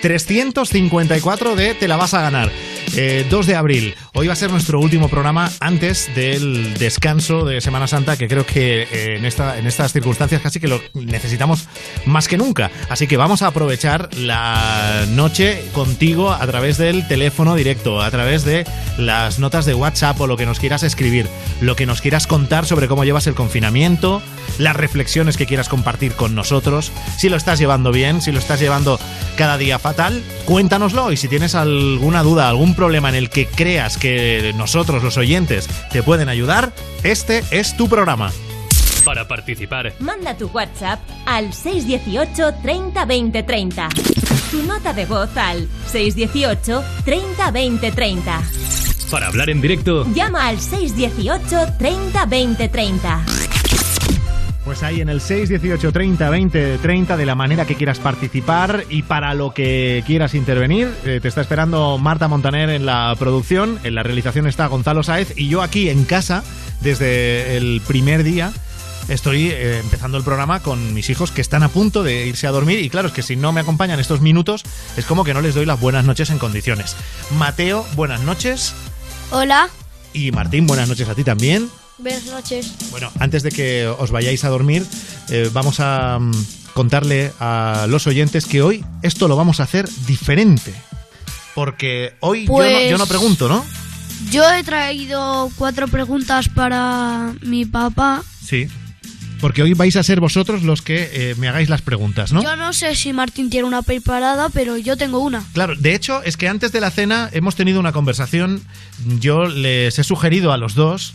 354 de Te la vas a ganar. 2 eh, de abril. Hoy va a ser nuestro último programa antes del descanso de Semana Santa, que creo que eh, en, esta, en estas circunstancias casi que lo necesitamos más que nunca. Así que vamos a aprovechar la noche contigo a través del teléfono directo, a través de las notas de WhatsApp o lo que nos quieras escribir, lo que nos quieras contar sobre cómo llevas el confinamiento, las reflexiones que quieras compartir con nosotros, si lo estás llevando bien, si lo estás llevando cada día fatal, cuéntanoslo y si tienes alguna duda, algún problema en el que creas que nosotros, los oyentes, te pueden ayudar, este es tu programa. Para participar, manda tu WhatsApp al 618 30 20 30. Tu nota de voz al 618 30 20 30. Para hablar en directo, llama al 618 30 20 30. Pues ahí en el 618 30 20 30 de la manera que quieras participar y para lo que quieras intervenir. Eh, te está esperando Marta Montaner en la producción, en la realización está Gonzalo Saez y yo aquí en casa desde el primer día. Estoy eh, empezando el programa con mis hijos que están a punto de irse a dormir y claro, es que si no me acompañan estos minutos es como que no les doy las buenas noches en condiciones. Mateo, buenas noches. Hola. Y Martín, buenas noches a ti también. Buenas noches. Bueno, antes de que os vayáis a dormir, eh, vamos a mm, contarle a los oyentes que hoy esto lo vamos a hacer diferente. Porque hoy yo, no, yo, no, Pues- pregunto, ¿no? Yo he traído cuatro preguntas para mi papá. Sí. Porque hoy vais a ser vosotros los que eh, me hagáis las preguntas, ¿no? Yo no sé si Martín tiene una preparada, pero yo tengo una. Claro, de hecho es que antes de la cena hemos tenido una conversación. Yo les he sugerido a los dos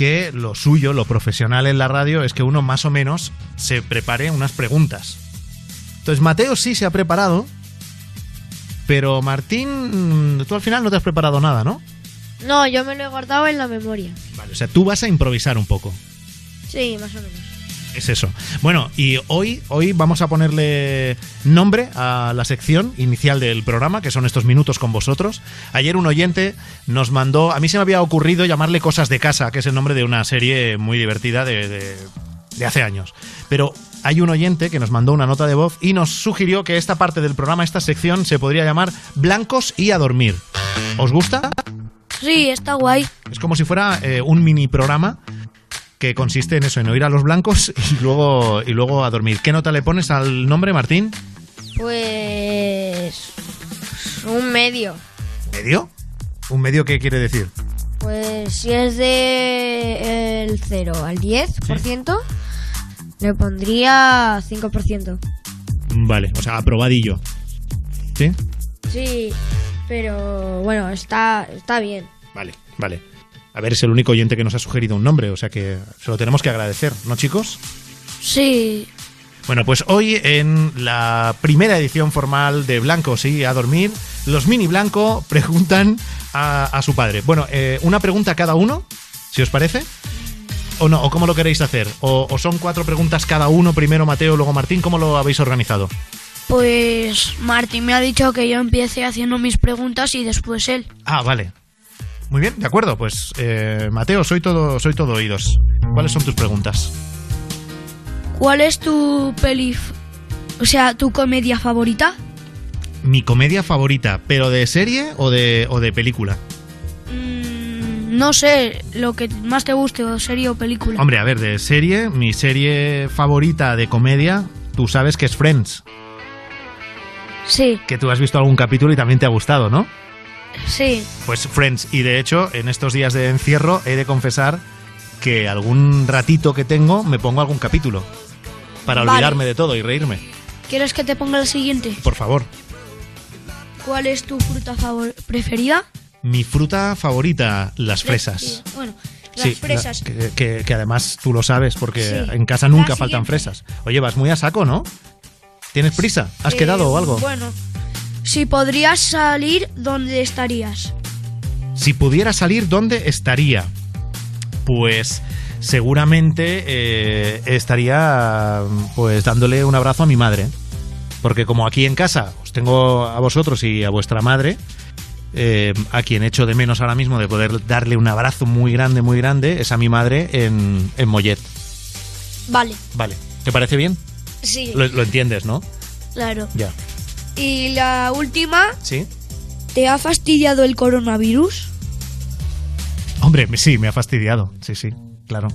que lo suyo, lo profesional en la radio, es que uno más o menos se prepare unas preguntas. Entonces Mateo sí se ha preparado, pero Martín, mm, tú al final no te has preparado nada, ¿no? No, yo me lo he guardado en la memoria. Vale, o sea, tú vas a improvisar un poco. Sí, más o menos. Es eso. Bueno, y hoy, hoy vamos a ponerle nombre a la sección inicial del programa, que son estos minutos con vosotros. Ayer un oyente nos mandó, a mí se me había ocurrido llamarle Cosas de Casa, que es el nombre de una serie muy divertida de, de- de hace años. Pero hay un oyente que nos mandó una nota de voz y nos sugirió que esta parte del programa, esta sección, se podría llamar Blancos y a dormir. ¿Os gusta? Sí, está guay. Es como si fuera eh, un mini programa que consiste en eso, en oír a los blancos y luego, y luego a dormir. ¿Qué nota le pones al nombre, Martín? Pues. Un medio. ¿Medio? ¿Un medio qué quiere decir? Pues si es de el 0 al 10%, le pondría 5%. Vale, o sea, aprobadillo. ¿Sí? Sí, pero bueno, está, está bien. Vale, vale. A ver, es el único oyente que nos ha sugerido un nombre, o sea que se lo tenemos que agradecer, ¿no, chicos? Sí. Bueno, pues hoy en la primera edición formal de Blancos y a dormir, los mini blanco preguntan a, a su padre. Bueno, eh, una pregunta cada uno, si os parece. ¿O no? ¿O cómo lo queréis hacer? ¿O, o son cuatro preguntas cada uno, primero Mateo, luego Martín? ¿Cómo lo habéis organizado? Pues Martín me ha dicho que yo empiece haciendo mis preguntas y después él. Ah, vale. Muy bien, de acuerdo. Pues eh, Mateo, soy todo, soy todo oídos. ¿Cuáles son tus preguntas? ¿Cuál es tu peli... O sea, tu comedia favorita? Mi comedia favorita, pero de serie o de, o de película. Mm, no sé, lo que más te guste, o serie o película. Hombre, a ver, de serie, mi serie favorita de comedia, tú sabes que es Friends. Sí, Que tú has visto algún capítulo y también te ha gustado, ¿no? Sí. Pues Friends. Y de hecho, en estos días de encierro he de confesar que algún ratito que tengo me pongo algún capítulo. Para Vale. olvidarme de todo y reírme. ¿Quieres que te ponga el siguiente? Por favor. ¿Cuál es tu fruta favor- preferida? Mi fruta favorita, las fresas. Sí, Bueno, las Sí, fresas. la- que, que- que además tú lo sabes porque Sí. en casa nunca La faltan siguiente. fresas. Oye, vas muy a saco, ¿no? ¿Tienes prisa? ¿Has Eh, quedado o algo? Bueno, si podrías salir, ¿dónde estarías? Si pudiera salir, ¿dónde estaría? Pues seguramente eh, estaría pues dándole un abrazo a mi madre. Porque como aquí en casa os tengo a vosotros y a vuestra madre, eh, a quien echo de menos ahora mismo de poder darle un abrazo muy grande, muy grande, es a mi madre en, en Mollet. Vale, Vale, ¿te parece bien? sí, Lo, lo entiendes, ¿no? claro. Ya. Y la última, Sí. ¿te ha fastidiado el coronavirus? Hombre, sí, me ha fastidiado. Sí, sí, claro.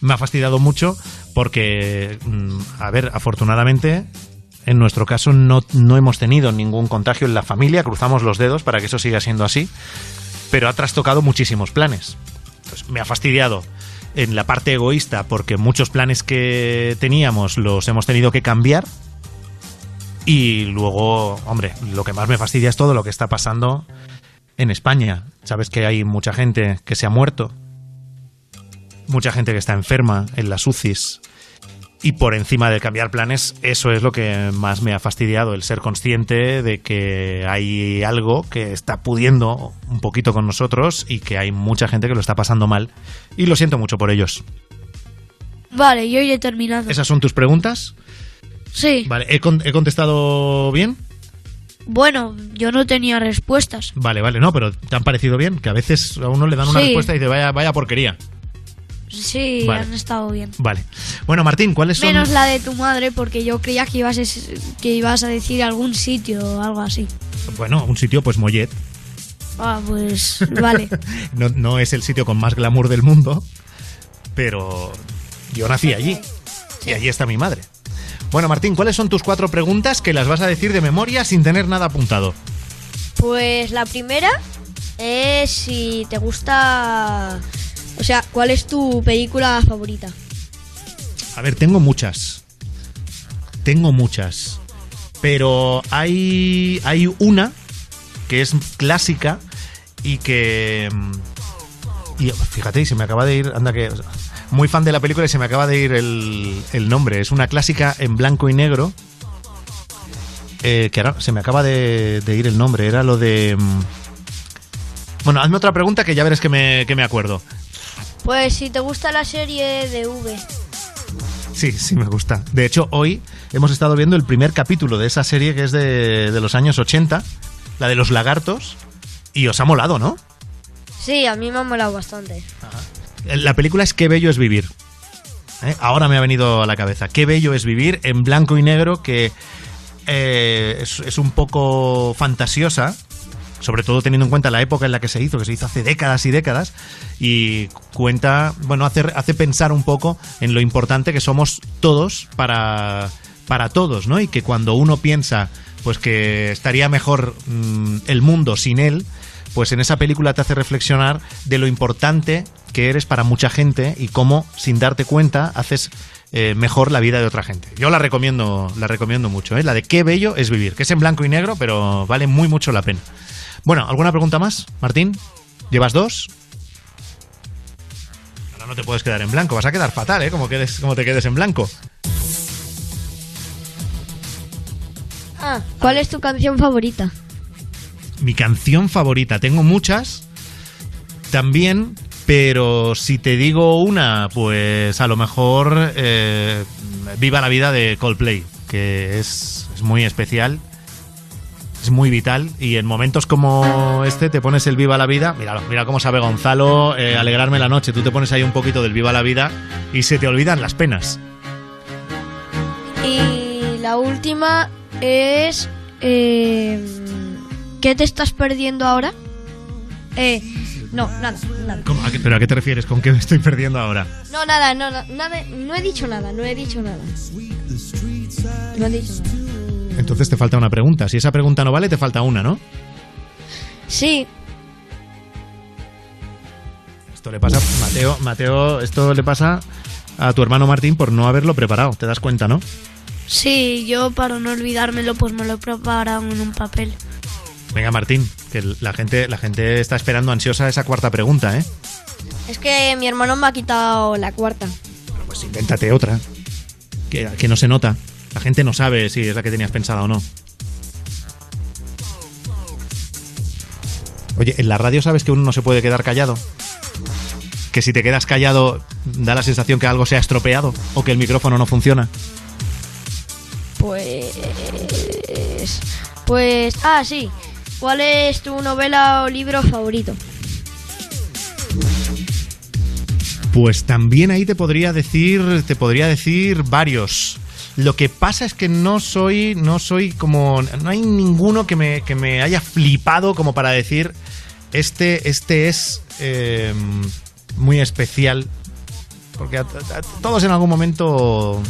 Me ha fastidiado mucho porque, mm, a ver, afortunadamente, en nuestro caso no, no hemos tenido ningún contagio en la familia. Cruzamos los dedos para que eso siga siendo así. Pero ha trastocado muchísimos planes. Entonces, me ha fastidiado en la parte egoísta porque muchos planes que teníamos los hemos tenido que cambiar. Y luego, hombre, lo que más me fastidia es todo lo que está pasando en España. Sabes que hay mucha gente que se ha muerto, mucha gente que está enferma en las UCIs. Y por encima de cambiar planes, eso es lo que más me ha fastidiado, el ser consciente de que hay algo que está pudiendo un poquito con nosotros y que hay mucha gente que lo está pasando mal. Y lo siento mucho por ellos. Vale, yo ya he terminado. ¿Esas son tus preguntas? Sí. Vale, ¿he, con- he contestado bien? Bueno, yo no tenía respuestas. Vale, vale, no, pero ¿te han parecido bien? Que a veces a uno le dan una Sí. respuesta y dice, vaya, vaya porquería. Sí, Vale. han estado bien. Vale. Bueno, Martín, ¿cuáles son...? Menos la de tu madre, porque yo creía que ibas a, que ibas a decir algún sitio o algo así. Bueno, un sitio, pues Mollet. Ah, pues vale. No, no es el sitio con más glamour del mundo, pero yo nací allí. Y allí está mi madre. Bueno, Martín, ¿cuáles son tus cuatro preguntas que las vas a decir de memoria sin tener nada apuntado? Pues la primera es si te gusta... O sea, ¿cuál es tu película favorita? A ver, tengo muchas. Tengo muchas. Pero hay, hay una que es clásica y que... mm, Y fíjate, y se me acaba de ir... Anda que... Muy fan de la película y se me acaba de ir el, el nombre. Es una clásica en blanco y negro. eh, que ahora se me acaba de, de ir el nombre. Era lo de... mm, Bueno, hazme otra pregunta que ya verás que me, que me acuerdo. Pues si te gusta la serie de V. Sí, sí me gusta. De hecho, hoy hemos estado viendo el primer capítulo de esa serie que es de, de los años 80, la de los lagartos, y os ha molado, ¿no? Sí, a mí me ha molado bastante. La película es Qué bello es vivir. ¿Eh? Ahora me ha venido a la cabeza. Qué bello es vivir en blanco y negro que eh, es, un poco fantasiosa, sobre todo teniendo en cuenta la época en la que se hizo, que se hizo hace décadas y décadas, y cuenta, bueno, hace, hace pensar un poco en lo importante que somos todos para, para todos, ¿no? Y que cuando uno piensa, pues que estaría mejor mm, el mundo sin él, pues en esa película te hace reflexionar de lo importante que eres para mucha gente y cómo, sin darte cuenta, haces eh, mejor la vida de otra gente. Yo la recomiendo, la recomiendo mucho, ¿eh? la de qué bello es vivir, que es en blanco y negro, pero vale muy mucho la pena. Bueno, ¿alguna pregunta más, Martín? ¿Llevas dos? Ahora no te puedes quedar en blanco, vas a quedar fatal, ¿eh? Como, quedes, como te quedes en blanco. Ah, ¿cuál es tu canción favorita? Mi canción favorita, tengo muchas también, pero si te digo una, pues a lo mejor eh, Viva la vida de Coldplay, que es, muy especial, es muy vital y en momentos como este te pones el Viva la vida, mira, mira cómo sabe Gonzalo, eh, alegrarme la noche, tú te pones ahí un poquito del Viva la vida y se te olvidan las penas. Y la última es... eh, ¿Qué te estás perdiendo ahora? Eh, no, nada, nada. ¿Cómo? ¿A qué- ¿Pero a qué te refieres? ¿Con qué me estoy perdiendo ahora? No, nada, no, no, nada, no he dicho nada, no he dicho nada. No he dicho nada. Entonces te falta una pregunta. Si esa pregunta no vale, te falta una, ¿no? Sí, Esto le pasa, Mateo, Mateo, esto le pasa a tu hermano Martín por no haberlo preparado, ¿te das cuenta, no? Sí, yo para no olvidármelo, pues me lo he preparado en un papel. Venga, Martín, que la gente, la gente está esperando ansiosa esa cuarta pregunta, ¿eh? es que mi hermano me ha quitado la cuarta. Bueno, pues invéntate otra. Que, que no se nota. La gente no sabe si es la que tenías pensada o no. Oye, en la radio sabes que uno no se puede quedar callado. Que si te quedas callado da la sensación que algo se ha estropeado o que el micrófono no funciona. Pues... Pues... Ah, sí. ¿Cuál es tu novela o libro favorito? Pues también ahí te podría decir, te podría decir varios. Lo que pasa es que no soy, no soy como, no hay ninguno que me, que me haya flipado como para decir, este, este es eh, muy especial. Porque todos en algún momento,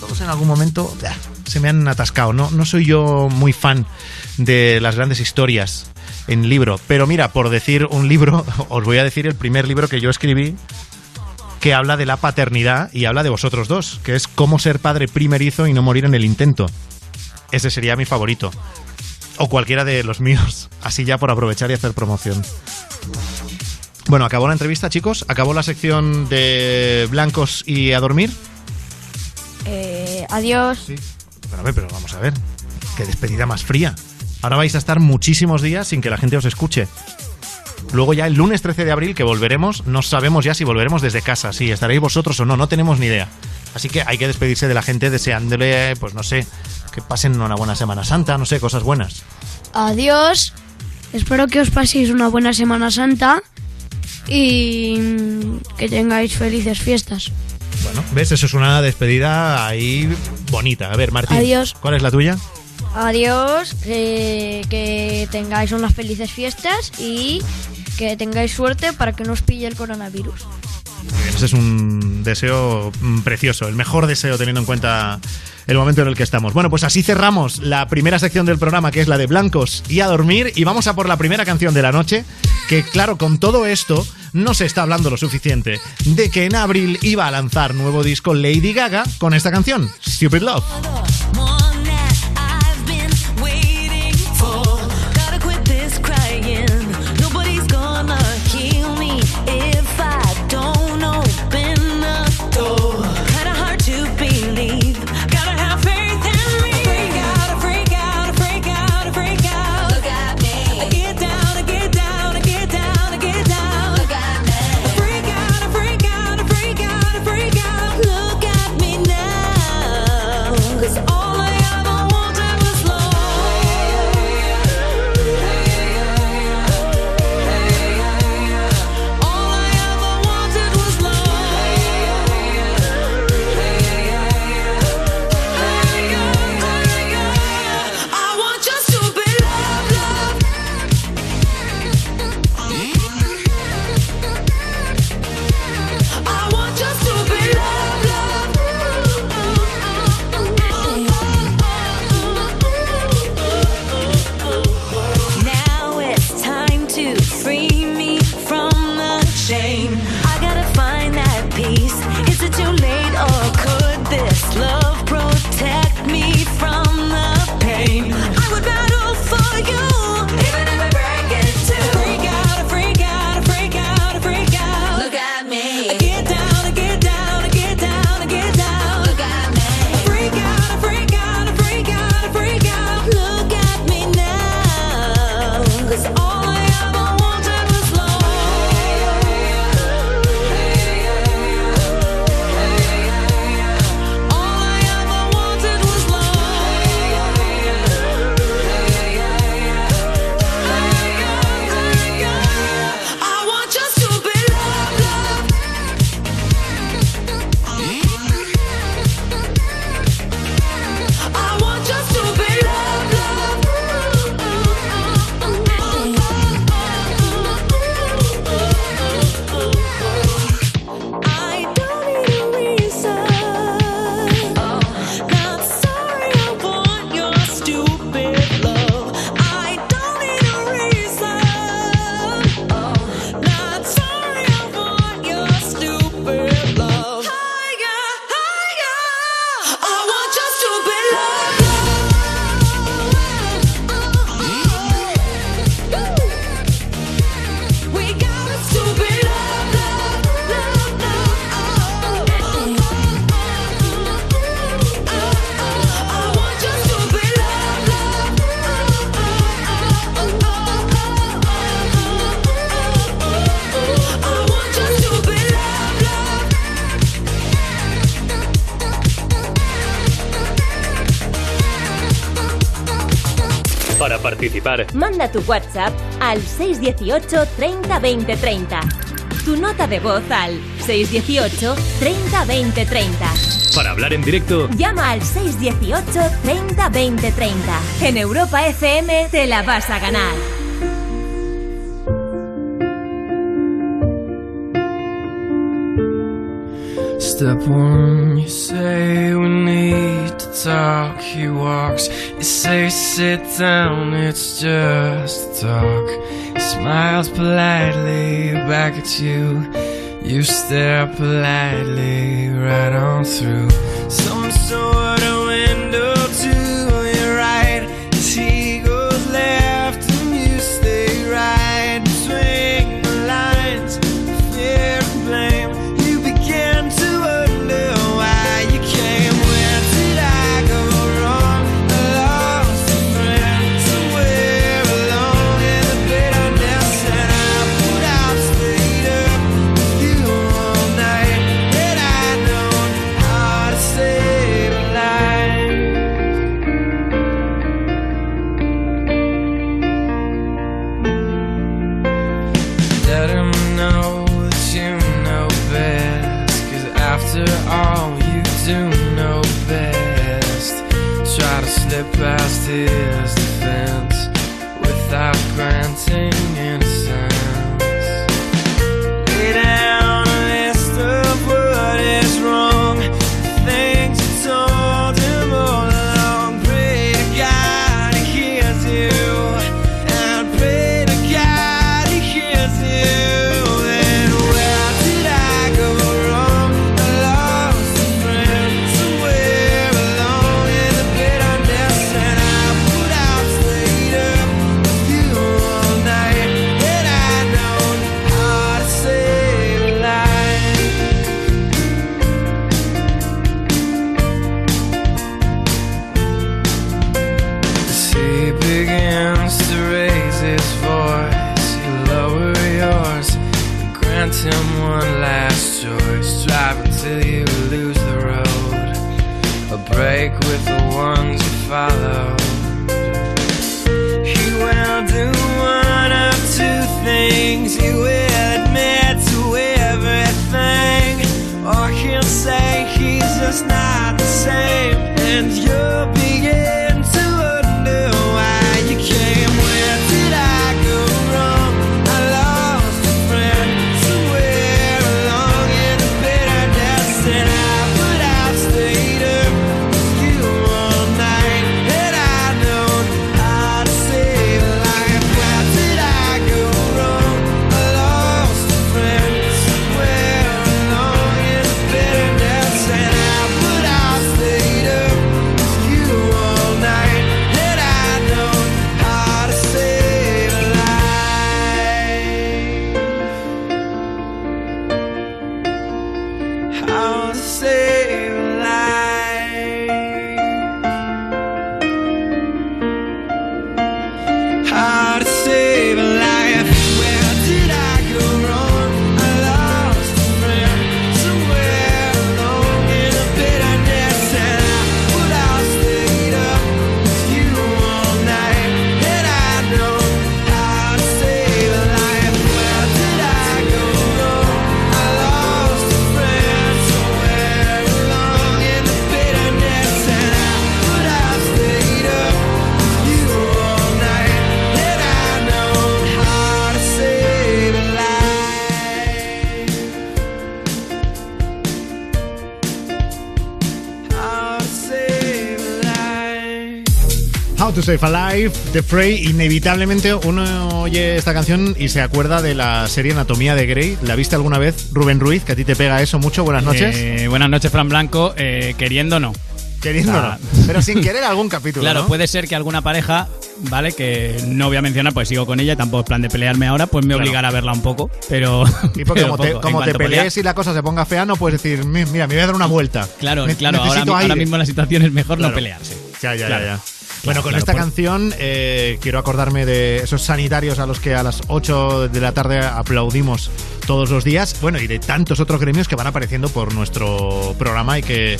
todos en algún momento ah, se me han atascado. No, no soy yo muy fan de las grandes historias en libro. Pero mira, por decir un libro, os voy a decir el primer libro que yo escribí que habla de la paternidad y habla de vosotros dos, que es cómo ser padre primerizo y no morir en el intento. Ese sería mi favorito. O cualquiera de los míos. Así ya por aprovechar y hacer promoción. Bueno, acabó la entrevista, chicos. Acabó la sección de blancos y a dormir. Eh, adiós. A ver, pero vamos a ver. Qué despedida más fría. Ahora vais a estar muchísimos días sin que la gente os escuche. Luego ya el lunes 13 de abril que volveremos, no sabemos ya si volveremos desde casa, si estaréis vosotros o no, no tenemos ni idea. Así que hay que despedirse de la gente deseándole, pues no sé, que pasen una buena Semana Santa, no sé, cosas buenas. Adiós. Espero que os paséis una buena Semana Santa y que tengáis felices fiestas. Bueno, ¿ves? Eso es una despedida ahí bonita. A ver, Martín. Adiós. ¿Cuál es la tuya? Adiós. que tengáis unas felices fiestas y que tengáis suerte para que no os pille el coronavirus. Ese es un deseo mm, precioso, el mejor deseo teniendo en cuenta el momento en el que estamos. Bueno, pues así cerramos la primera sección del programa, que es la de blancos y a dormir, y vamos a por la primera canción de la noche, que claro, con todo esto no se está hablando lo suficiente de que en abril iba a lanzar nuevo disco Lady Gaga con esta canción, Stupid Love. Participar, Manda tu WhatsApp al 618 30 20 30. Tu nota de voz al 618 30 20 30. Para hablar en directo, Llama al 618 30 20 30. En Europa FM te la vas a ganar. Step one, you say we need talk. He walks, you say sit down, it's just talk. He smiles politely back at you. You stare politely right on through some sort of window to to Save a Life, The Fray. Inevitablemente uno oye esta canción y se acuerda de la serie Anatomía de Grey. ¿La viste alguna vez, Rubén Ruiz? Que a ti te pega eso mucho. Buenas noches. Eh, buenas noches, Fran Blanco. Eh, queriendo no. Queriendo no. ah. Pero sin querer algún capítulo. Claro, ¿no? puede ser que alguna pareja, ¿vale? Que no voy a mencionar, pues sigo con ella, tampoco es plan de pelearme ahora, pues me Claro. obligará a verla un poco, pero. Y porque pero como te, como te pelees y la cosa se ponga fea, no puedes decir, "Mi- mira, me voy a dar una vuelta. Claro, Ne- claro, ahora, ahora aire". mismo la situación es mejor Claro. no pelearse. Ya, ya, Claro. ya, ya. Bueno, con claro, esta por- canción eh, quiero acordarme de esos sanitarios a los que a las 8 de la tarde aplaudimos todos los días, bueno, y de tantos otros gremios que van apareciendo por nuestro programa y que,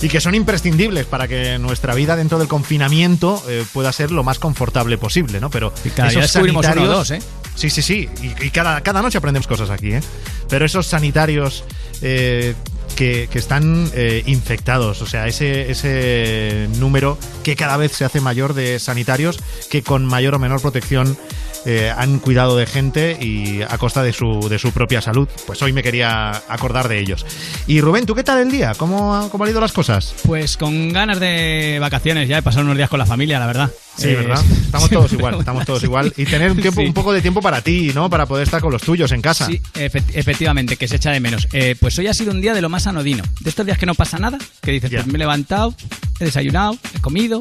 y que son imprescindibles para que nuestra vida dentro del confinamiento eh, pueda ser lo más confortable posible, ¿no? Pero Y cada uno o dos, ¿eh? Sí, sí, sí. Y, y cada, cada noche aprendemos cosas aquí, ¿eh? Pero esos sanitarios eh, que, están eh, infectados, o sea, ese, ese número que cada vez se hace mayor de sanitarios que con mayor o menor protección eh, han cuidado de gente y a costa de su, de su propia salud. Pues hoy me quería acordar de ellos. Y Rubén, ¿tú qué tal el día? ¿Cómo, cómo han ido las cosas? Pues con ganas de vacaciones ya, de pasar unos días con la familia, la verdad. Sí, Eh, ¿verdad? Estamos todos igual, estamos todos igual. Y tener un tiempo, Sí. un poco de tiempo para ti, ¿no? Para poder estar con los tuyos en casa. Sí, efe- efectivamente, que se echa de menos. Eh, pues hoy ha sido un día de lo más anodino. De estos días que no pasa nada, que dices, pues me he levantado, he desayunado, he comido,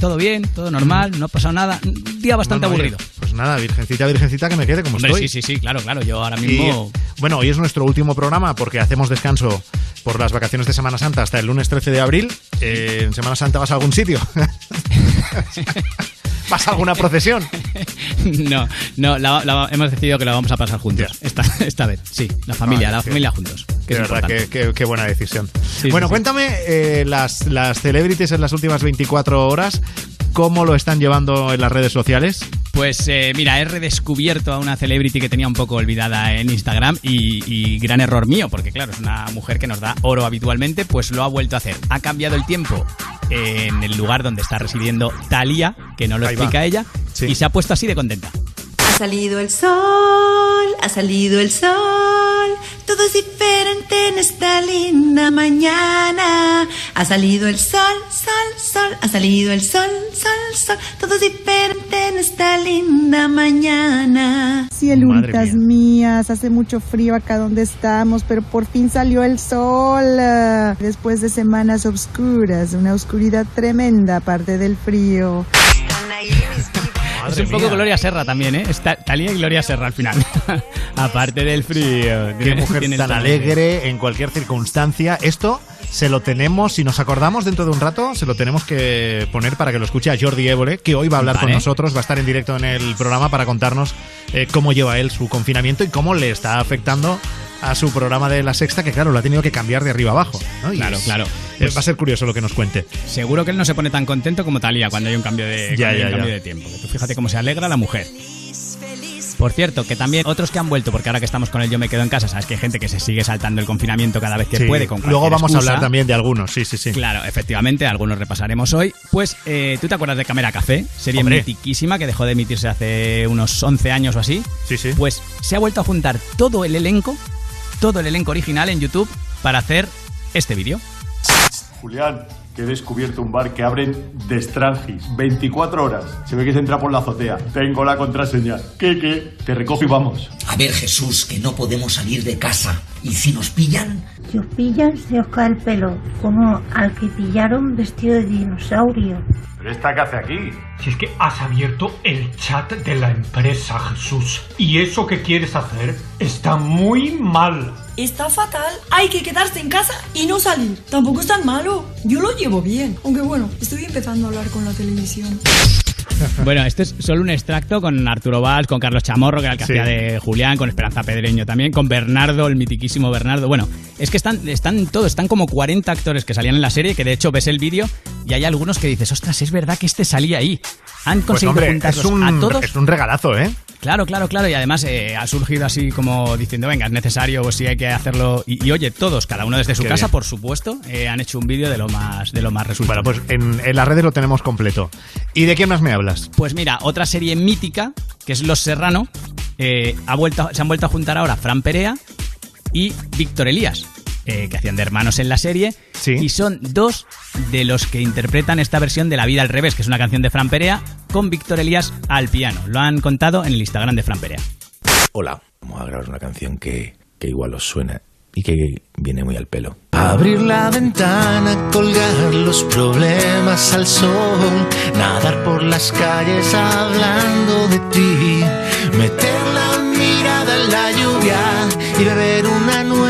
todo bien, todo normal, no ha pasado nada. Un día bastante oye, aburrido. Pues nada, virgencita, virgencita, que me quede como Hombre, estoy. sí, sí, sí, claro, claro. Yo ahora Y, mismo. bueno, hoy es nuestro último programa porque hacemos descanso por las vacaciones de Semana Santa hasta el lunes 13 de abril. Eh, ¿En Semana Santa vas a algún sitio? ¿Vas a alguna procesión? no, no, la- la- hemos decidido que la vamos a pasar juntos. Esta, esta vez, sí, la familia, la familia juntos. Que De es verdad, importante. qué, buena decisión. Sí, bueno, sí. cuéntame eh, las, las celebrities en las últimas 24 horas, ¿cómo lo están llevando en las redes sociales? Pues eh, mira, he redescubierto a una celebrity que tenía un poco olvidada en Instagram y, y gran error mío, porque claro, es una mujer que nos da oro habitualmente, pues lo ha vuelto a hacer. Ha cambiado el tiempo en el lugar donde está residiendo Thalía, que no lo Ahí va. explica ella, Sí. y se ha puesto así de contenta. Ha salido el sol, ha salido el sol, todo es diferente en esta linda mañana. Ha salido el sol, sol, sol, ha salido el sol, sol, sol, todo es diferente en esta linda mañana. Cieluritas mías, hace mucho frío acá donde estamos, pero por fin salió el sol. Después de semanas oscuras, una oscuridad tremenda aparte del frío. Es un poco mía. Gloria Serra también, ¿eh? Está Thalía y Gloria Serra al final. Aparte del frío. Qué mujer tan alegre en cualquier circunstancia. Esto se lo tenemos, si nos acordamos dentro de un rato, se lo tenemos que poner para que lo escuche a Jordi Évole, que hoy va a hablar con Vale. nosotros, va a estar en directo en el programa para contarnos eh, cómo lleva él su confinamiento y cómo le está afectando a su programa de la sexta, que claro, lo ha tenido que cambiar de arriba abajo. ¿no? Y Claro, es- claro. Pues- va a ser curioso lo que nos cuente. Seguro que él no se pone tan contento como Talía cuando hay un cambio de, Ya, cuando hay ya, un cambio de tiempo. Tú fíjate cómo se alegra la mujer. Por cierto, que también otros que han vuelto, porque ahora que estamos con el Yo me quedo en casa, sabes que hay gente que se sigue saltando el confinamiento cada vez que Sí. puede. Con Luego vamos a hablar también de algunos, sí, sí, sí. Claro, efectivamente, algunos repasaremos hoy. Pues, eh, ¿tú te acuerdas de Cámara Café? Serie Hombre. mitiquísima que dejó de emitirse hace unos 11 años o así. Sí, sí. Pues se ha vuelto a juntar todo el elenco, todo el elenco original en YouTube para hacer este vídeo. Julián, que he descubierto un bar que abren de Strangis 24 horas. Se ve que se entra por la azotea. Tengo la contraseña. ¿Qué, qué? Te recojo y vamos. A ver, Jesús, que no podemos salir de casa. ¿Y si nos pillan? Si os pillan, se os cae el pelo, como al que pillaron vestido de dinosaurio. ¿Pero esta qué hace aquí? Si es que has abierto el chat de la empresa, Jesús. Y eso que quieres hacer está muy mal. Está fatal. Hay que quedarse en casa y no salir. Tampoco es tan malo. Yo lo llevo bien. Aunque bueno, estoy empezando a hablar con la televisión. Bueno, este es solo un extracto con Arturo Valls, con Carlos Chamorro, que era el que Sí. hacía de Julián, con Esperanza Pedreño también, con Bernardo, el mitiquísimo Bernardo. Bueno, es que están, están todos, están como 40 actores que salían en la serie, que de hecho ves el vídeo y hay algunos que dices, ostras, es verdad que este salía ahí. Han Pues conseguido hombre, es juntarlos un, a todos. es un regalazo, ¿eh? Claro, claro, claro. Y además eh, ha surgido así como diciendo, venga, es necesario o si hay que hacerlo. Y, y, oye, todos, cada uno desde su Qué casa, bien. por supuesto, eh, han hecho un vídeo de lo más, de lo más resultado. Bueno, pues en, en las redes lo tenemos completo. ¿Y de quién más me hablas? Pues mira, otra serie mítica, que es Los Serrano, eh, ha vuelto, se han vuelto a juntar ahora Fran Perea y Víctor Elías, eh, que hacían de hermanos en la serie. Y son dos de los que interpretan esta versión de La vida al revés, que es una canción de Fran Perea, con Víctor Elías al piano. Lo han contado en el Instagram de Fran Perea. Hola, vamos a grabar una canción que, que igual os suena y que viene muy al pelo. Abrir la ventana, colgar los problemas al sol, nadar por las calles hablando de ti, meter la mirada en la lluvia y beber una nueva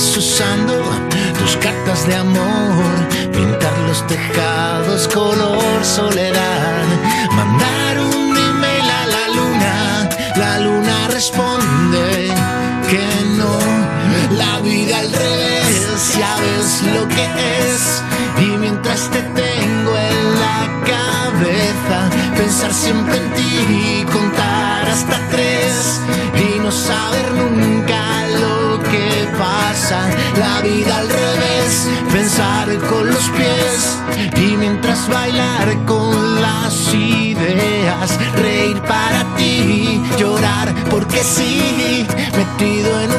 usando tus cartas de amor, pintar los tejados color soledad, mandar un email a la luna, la luna responde que no, la vida al revés, ya ves lo que es, y mientras te tengo en la cabeza, pensar siempre en ti, bailar con las ideas, reír para ti, llorar porque sí, metido en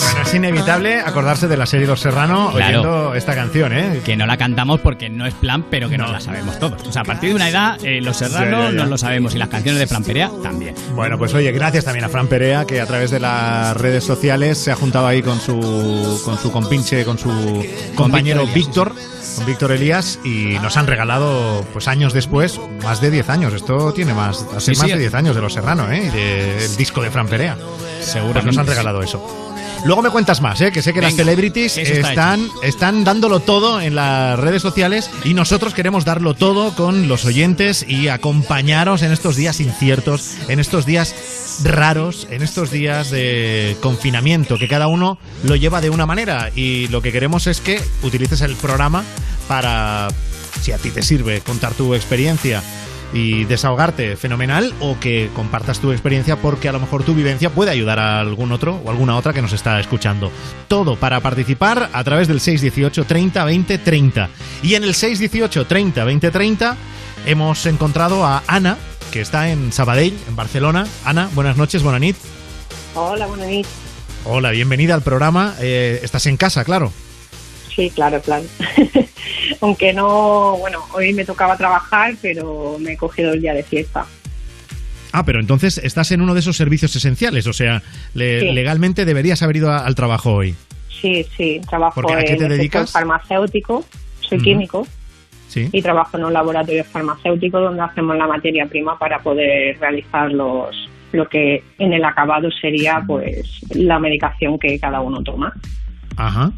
Bueno, es inevitable acordarse de la serie Los Serrano Claro. oyendo esta canción, ¿eh? Que no la cantamos porque no es plan, pero que nos la sabemos todos. O sea, a partir de una edad, eh, Los Serrano nos lo sabemos y las canciones de Fran Perea también. Bueno, pues oye, gracias también a Fran Perea, que a través de las redes sociales se ha juntado ahí con su, con su compinche, con su compañero Víctor Víctor, con Víctor Elías, y nos han regalado, pues años después, más de 10 años. Esto tiene más, hace Sí, más sí. de 10 años de Los Serrano, ¿eh? Y del disco de Fran Perea. Seguro. Pues nos han regalado eso. Luego me cuentas más, ¿eh? que sé que las celebrities están, están dándolo todo en las redes sociales y nosotros queremos darlo todo con los oyentes y acompañaros en estos días inciertos, en estos días raros, en estos días de confinamiento, que cada uno lo lleva de una manera y lo que queremos es que utilices el programa para, si a ti te sirve, contar tu experiencia y desahogarte fenomenal o que compartas tu experiencia porque a lo mejor tu vivencia puede ayudar a algún otro o alguna otra que nos está escuchando. Todo para participar a través del 618 30 20 30. Y en el 618 30 20 30 hemos encontrado a Ana, que está en Sabadell, en Barcelona. Ana, buenas noches, buenas nit. Hola, buenas noches. Hola, bienvenida al programa. Eh, estás en casa, claro. Sí, claro, claro. Aunque no, bueno, hoy me tocaba trabajar, pero me he cogido el día de fiesta. Ah, pero entonces estás en uno de esos servicios esenciales, o sea, le- Sí. legalmente deberías haber ido a- al trabajo hoy. Sí, sí, trabajo Porque, ¿a qué en te dedicas? farmacéutico, soy químico Sí. y trabajo en un laboratorio farmacéutico donde hacemos la materia prima para poder realizar los lo que en el acabado sería pues la medicación que cada uno toma. Ajá.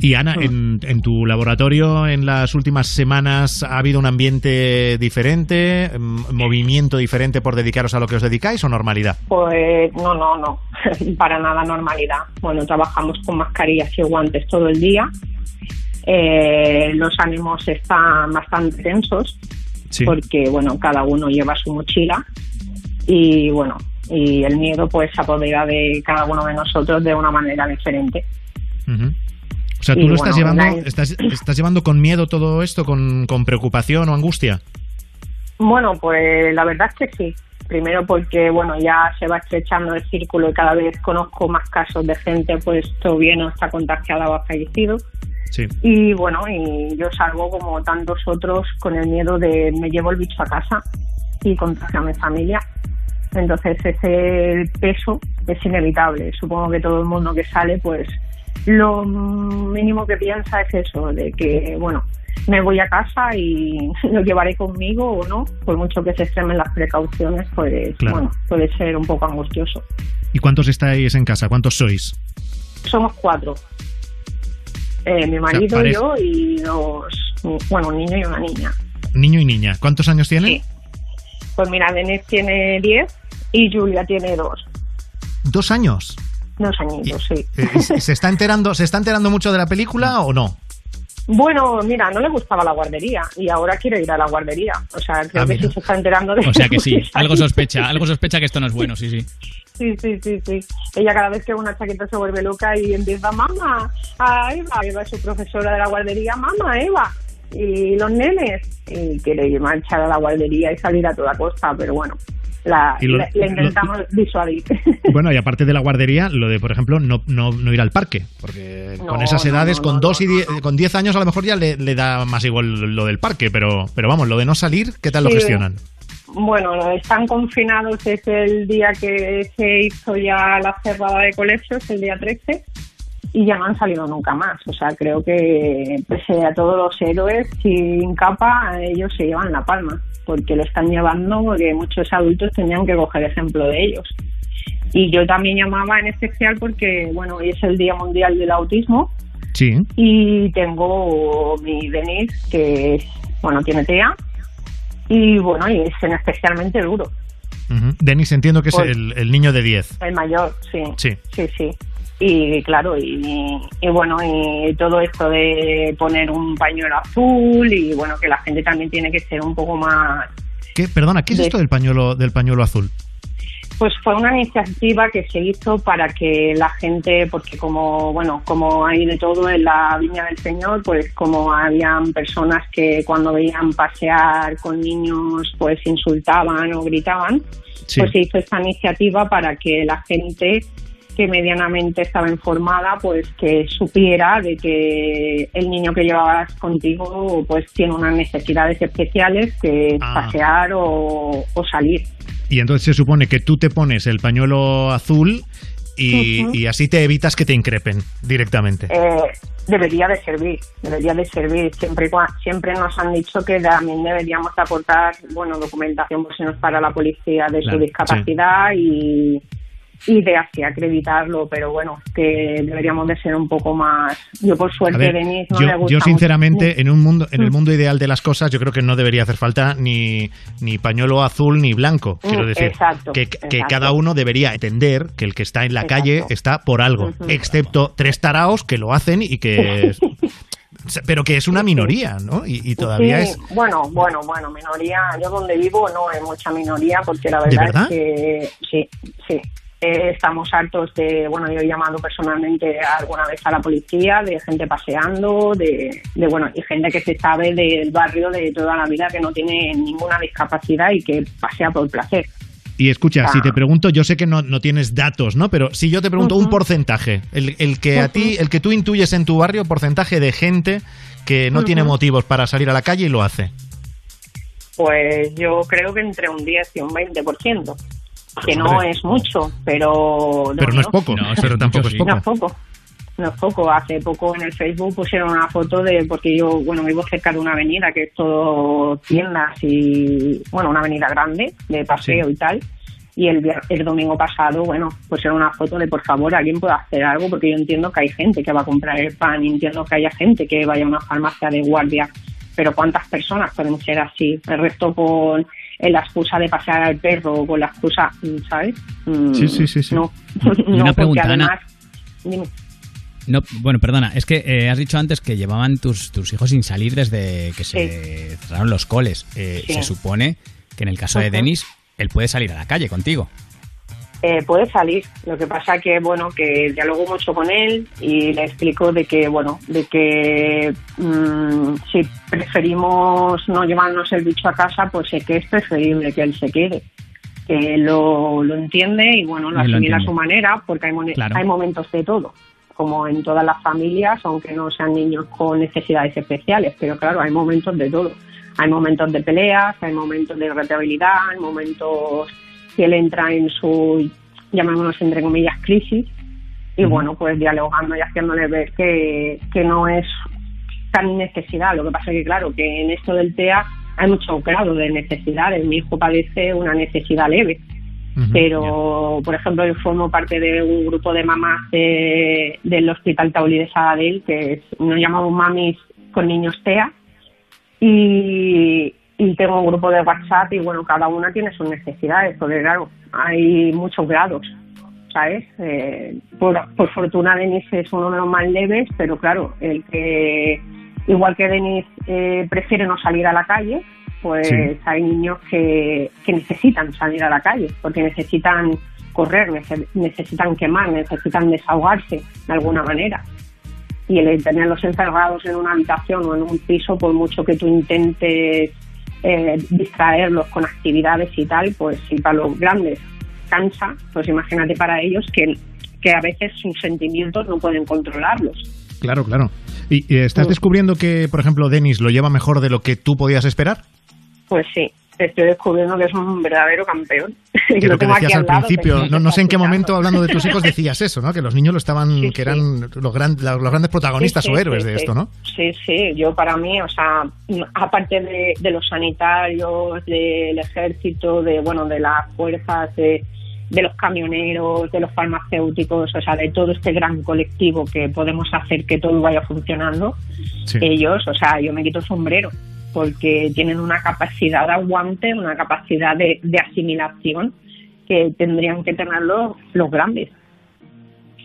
Y Ana, Mm. en, en tu laboratorio en las últimas semanas ha habido un ambiente diferente, mm, movimiento diferente por dedicaros a lo que os dedicáis o normalidad? Pues no, no, no, para nada normalidad. Bueno, trabajamos con mascarillas y guantes todo el día. Eh, los ánimos están bastante tensos Sí. porque, bueno, cada uno lleva su mochila y, bueno, y el miedo pues se apodera de cada uno de nosotros de una manera diferente. Ujú. O sea, tú Y lo estás bueno, llevando, la- estás, estás llevando con miedo todo esto, con, con preocupación o angustia. Bueno, pues la verdad es que sí. Primero porque, bueno, ya se va estrechando el círculo y cada vez conozco más casos de gente, pues todavía no está contagiada o ha fallecido. Sí. Y bueno, y yo salgo como tantos otros con el miedo de me llevo el bicho a casa y contagio a mi familia. Entonces ese peso es inevitable. Supongo que todo el mundo que sale, pues lo mínimo que piensa es eso, de que, bueno, me voy a casa y lo llevaré conmigo o no, por mucho que se extremen las precauciones, pues Claro. bueno, puede ser un poco angustioso. ¿Y cuántos estáis en casa? ¿Cuántos sois? Somos cuatro. Eh, mi marido, yo y dos, bueno, un niño y una niña. Niño y niña. ¿Cuántos años tienen? Pues mira, Denis tiene 10 y Julia tiene dos. Dos años. Añitos, sí. Eh, ¿Se está enterando, se está enterando mucho de la película o no? Bueno, mira, no le gustaba la guardería y ahora quiere ir a la guardería. O sea, creo Ah, que sí se está enterando de O sea que sí, algo sospecha, algo sospecha que esto no es bueno, sí, sí. Sí, sí, sí, sí. Ella cada vez que ve una chaqueta se vuelve loca y empieza, mamá, a Eva. Eva es su profesora de la guardería, mamá, Eva. Y los nenes. Y quiere marchar a la guardería y salir a toda costa, pero bueno, la, lo- la- la intentamos disuadir. Bueno, y aparte de la guardería, lo de, por ejemplo, no, no, no ir al parque. Porque con esas edades, no, con no, dos y die- con 10 años, a lo mejor ya le, le da más igual lo del parque. Pero, pero vamos, lo de no salir, ¿qué tal lo gestionan? Bueno, están confinados desde el día que se hizo ya la cerrada de colegios, el día 13, y ya no han salido nunca más. O sea, creo que pese a todos los héroes sin capa, ellos se llevan la palma, porque lo están llevando porque muchos adultos tenían que coger ejemplo de ellos. Y yo también llamaba en especial porque, bueno, hoy es el Día Mundial del Autismo Sí. y tengo mi Denise que, bueno, tiene TEA y, bueno, y es en especialmente duro. Ujú. Denis, entiendo que es Pues- el, el niño de 10. El mayor, sí. Sí. Sí, sí. Y claro, y, y bueno, y todo esto de poner un pañuelo azul y bueno, que la gente también tiene que ser un poco más... ¿Qué, perdona, ¿qué es De- esto del pañuelo, del pañuelo azul? Pues fue una iniciativa que se hizo para que la gente, porque como, bueno, como hay de todo en la Viña del Señor, pues como habían personas que cuando veían pasear con niños, pues insultaban o gritaban, Sí. pues se hizo esta iniciativa para que la gente que medianamente estaba informada, pues que supiera de que el niño que llevabas contigo, pues tiene unas necesidades especiales que Ah. pasear o, o salir. Y entonces se supone que tú te pones el pañuelo azul y, así te evitas que te increpen directamente. Eh, debería de servir, debería de servir. Siempre, siempre nos han dicho que también deberíamos de aportar, bueno, documentación por si nos para la policía de Claro, su discapacidad y de así acreditarlo, pero bueno, que deberíamos de ser un poco más. Yo por suerte, ver, Denis, no yo, le gusta yo mucho- sinceramente, en un mundo, en el Mm. mundo ideal de las cosas, yo creo que no debería hacer falta ni, ni pañuelo azul ni blanco. Quiero Mm, decir, exacto, que, que cada uno debería entender que el que está en la Exacto. calle está por algo, excepto tres taraos que lo hacen y que, pero que es una minoría, ¿no? Y, y todavía Sí, es Bueno, bueno, bueno, minoría. Yo donde vivo no hay mucha minoría porque la ¿De verdad, verdad? es que sí, sí. Eh, estamos hartos de, bueno, yo he llamado personalmente alguna vez a la policía, de gente paseando, de, de bueno, y gente que se sabe del barrio de toda la vida que no tiene ninguna discapacidad y que pasea por placer. Y escucha, Ah. si te pregunto, yo sé que no, no tienes datos, ¿no? Pero si yo te pregunto un porcentaje, el, el que a ti, el que tú intuyes en tu barrio, porcentaje de gente que no tiene motivos para salir a la calle y lo hace. Pues yo creo que entre un 10 y un 20%, que no Hombre. es mucho, pero... Pero no es poco, pero tampoco es poco. No es poco. No es poco. Hace poco en el Facebook pusieron una foto de, porque yo, bueno, vivo cerca de una avenida que es todo tiendas y, bueno, una avenida grande de paseo Sí. y tal. Y el, el domingo pasado, bueno, pusieron una foto de, por favor, alguien puede hacer algo, porque yo entiendo que hay gente que va a comprar el pan, y entiendo que haya gente que vaya a una farmacia de guardia, pero ¿cuántas personas pueden ser así? El resto con eh, la excusa de pasear al perro o con la excusa, mm, ¿sabes? Mm, Sí, sí, sí, sí. No, no una porque pregunta, Ana. además... Dime. No, bueno, perdona, es que eh, has dicho antes que llevaban tus, tus hijos sin salir desde que se cerraron los coles. Eh, Sí. Se supone que en el caso de. Denis, él puede salir a la calle contigo. Eh, puede salir. Lo que pasa que, bueno, que dialogo mucho con él y le explico de que, bueno, de que mm, si preferimos no llevarnos el bicho a casa, pues sé que es preferible que él se quede. Que lo, lo entiende y, bueno, lo asimila a su manera porque hay, mone- Claro. hay momentos de todo como en todas las familias, aunque no sean niños con necesidades especiales, pero claro, hay momentos de todo. Hay momentos de peleas, hay momentos de irritabilidad, hay momentos que él entra en su, llamémoslo entre comillas, crisis, y bueno, pues dialogando y haciéndole ver que, que no es tan necesidad. Lo que pasa es que, claro, que en esto del TEA hay mucho grado de necesidades. Mi hijo padece una necesidad leve, pero, por ejemplo, yo formo parte de un grupo de mamás de- del Hospital Taulí de Sabadell, que es- nos llamamos mamis con niños TEA, y, y tengo un grupo de WhatsApp y, bueno, cada una tiene sus necesidades, porque, claro, hay muchos grados. ¿Sabes? Eh, por, por fortuna, Denis es uno de los más leves, pero claro, el que, igual que Denis eh, prefiere no salir a la calle, pues Sí. hay niños que, que necesitan salir a la calle, porque necesitan correr, nece- necesitan quemar, necesitan desahogarse de alguna manera. Y el tenerlos encerrados en una habitación o en un piso, por mucho que tú intentes eh, distraerlos con actividades y tal, pues si para los grandes cansa, pues imagínate para ellos que, que a veces sus sentimientos no pueden controlarlos. Claro, claro. ¿Y, y estás Mm. descubriendo que, por ejemplo, Denis lo lleva mejor de lo que tú podías esperar? Pues sí, estoy descubriendo que es un verdadero campeón. Que Y lo que decías al lado, principio, no, no sé en qué momento hablando de tus hijos decías eso, ¿no? Que los niños lo estaban, que eran los, gran- los grandes protagonistas Sí, o héroes de esto, ¿no? Sí, sí, yo para mí, o sea, aparte de, de los sanitarios, del ejército, de, bueno, de las fuerzas, de, de los camioneros, de los farmacéuticos, o sea, de todo este gran colectivo que podemos hacer que todo vaya funcionando, ellos, o sea, yo me quito el sombrero porque tienen una capacidad de aguante, una capacidad de, asimilación que tendrían que tener los, los grandes.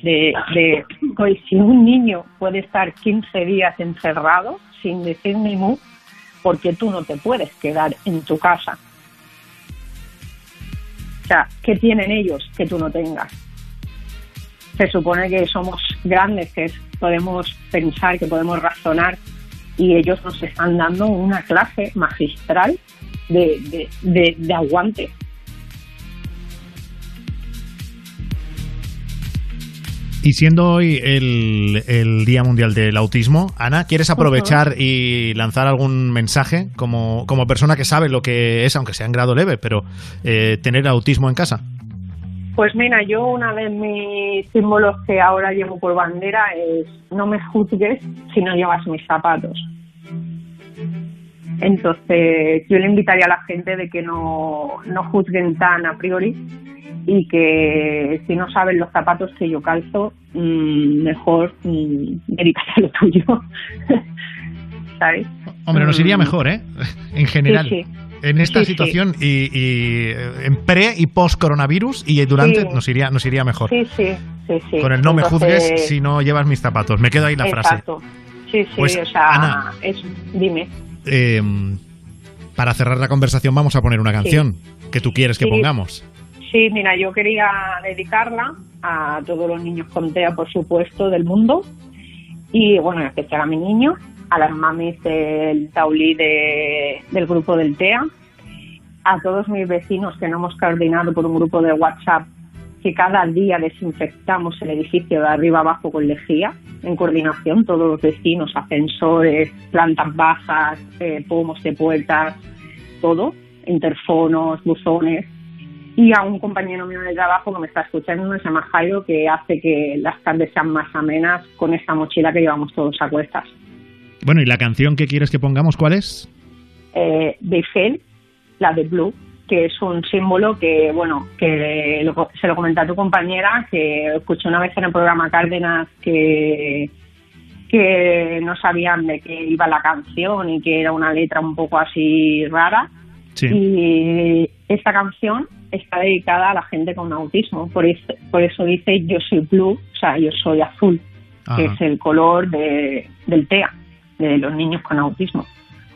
De, de pues, si un niño puede estar 15 días encerrado sin decir ni mu, porque tú no te puedes quedar en tu casa. O sea, ¿qué tienen ellos que tú no tengas? Se supone que somos grandes, que podemos pensar, que podemos razonar, y ellos nos están dando una clase magistral de, de, de, de aguante. Y siendo hoy el, el, Día Mundial del Autismo, Ana, ¿quieres aprovechar y lanzar algún mensaje como, como persona que sabe lo que es, aunque sea en grado leve, pero eh, tener autismo en casa? Pues mira, yo una de mis símbolos que ahora llevo por bandera es no me juzgues si no llevas mis zapatos. Entonces yo le invitaría a la gente de que no, no juzguen tan a priori y que si no saben los zapatos que yo calzo, mmm, mejor mmm, dedícate a lo tuyo. ¿Sabes? Hombre, nos iría mejor, ¿eh? En general. Sí, sí. En esta Sí, situación Y, y, eh, en pre y post coronavirus y durante Sí. nos iría nos iría mejor. Sí, sí, sí. Con el no me juzgues si no llevas mis zapatos. Me quedo ahí la frase. Exacto. Sí, sí, Pues, o sea, Ana. es, dime. Eh, para cerrar la conversación vamos a poner una canción que tú quieres que pongamos. Sí, mira, yo quería dedicarla a todos los niños con TEA, por supuesto, del mundo. Y bueno, en especial a mi niño, a las mamis del Taulí de- del grupo del TEA, a todos mis vecinos que no hemos coordinado por un grupo de WhatsApp que cada día desinfectamos el edificio de arriba abajo con lejía, en coordinación, todos los vecinos, ascensores, plantas bajas, eh, pomos de puertas, todo, interfonos, buzones, y a un compañero mío de trabajo que me está escuchando, se llama Jairo, que hace que las tardes sean más amenas con esta mochila que llevamos todos a cuestas. Bueno, ¿y la canción que quieres que pongamos cuál es? Eh, de Eiffel, la de Blue, que es un símbolo que, bueno, que lo- se lo comenté a tu compañera, que escuché una vez en el programa Cárdenas que que no sabían de qué iba la canción y que era una letra un poco así rara. Sí. Y esta canción está dedicada a la gente con autismo, por eso, por eso dice yo soy blue, o sea, yo soy azul, que es el color de, del TEA, de los niños con autismo.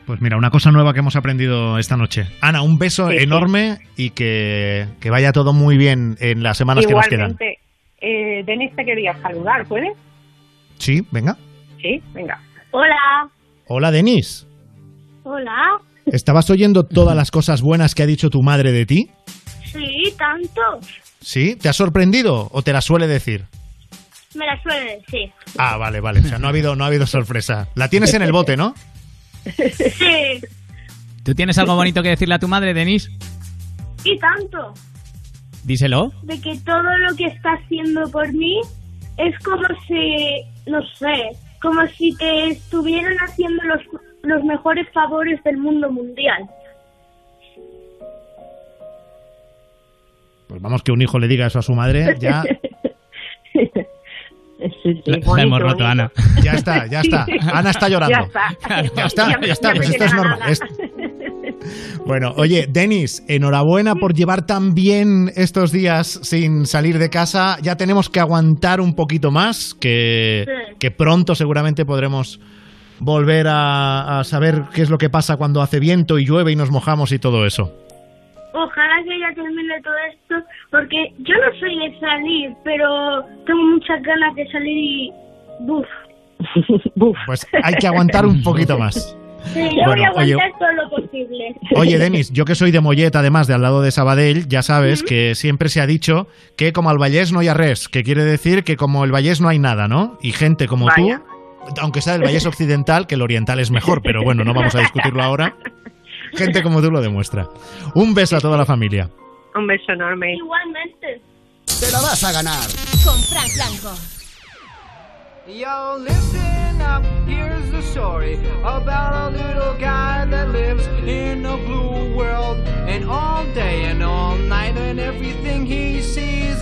Pues mira, una cosa nueva que hemos aprendido esta noche. Ana, un beso Sí, sí. enorme y que, que vaya todo muy bien en las semanas que nos quedan. Eh, Denis te quería saludar, ¿puedes? Sí, venga. Sí, venga. Hola. Hola, Denis. Hola. ¿Estabas oyendo todas las cosas buenas que ha dicho tu madre de ti? Sí, tanto. ¿Sí? ¿Te ha sorprendido o te la suele decir? Me la suele decir. Ah, vale, vale. O sea, no ha habido, no ha habido sorpresa. La tienes en el bote, ¿no? Sí, ¿Tú tienes algo bonito que decirle a tu madre, Denis? y tanto. Díselo. De que todo lo que está haciendo por mí es como si, no sé, como si te estuvieran haciendo los, los mejores favores del mundo mundial. Pues vamos, que un hijo le diga eso a su madre, ya, La hemos roto, Ana. ya está, ya está. Ana está llorando. Ya está. Ya está, ya está, Ya me pues esto es normal. Bueno, oye, Denis, enhorabuena por llevar tan bien estos días sin salir de casa. Ya tenemos que aguantar un poquito más, que, Sí. que pronto seguramente podremos volver a, a saber qué es lo que pasa cuando hace viento y llueve y nos mojamos y todo eso. Ojalá que ya termine todo esto, porque yo no soy de salir, pero tengo muchas ganas de salir y... Buf. Pues hay que aguantar un poquito más. Sí, yo voy a oye- aguantar todo lo posible. Oye, Denis, yo que soy de Mollet, además de al lado de Sabadell, ya sabes que siempre se ha dicho que como al Vallés no hay res, que quiere decir que como el Vallés no hay nada, ¿no? Y gente como Vaya. tú, aunque sea del Vallés Occidental, que el Oriental es mejor, pero bueno, no vamos a discutirlo ahora. gente como tú lo demuestra. Un beso a toda la familia. Un beso enorme. Igualmente. Te la vas a ganar. Con Frank Blanco. Yo, listen up, here's the story about a little guy that lives in a blue world. And all day and all night, and everything he sees.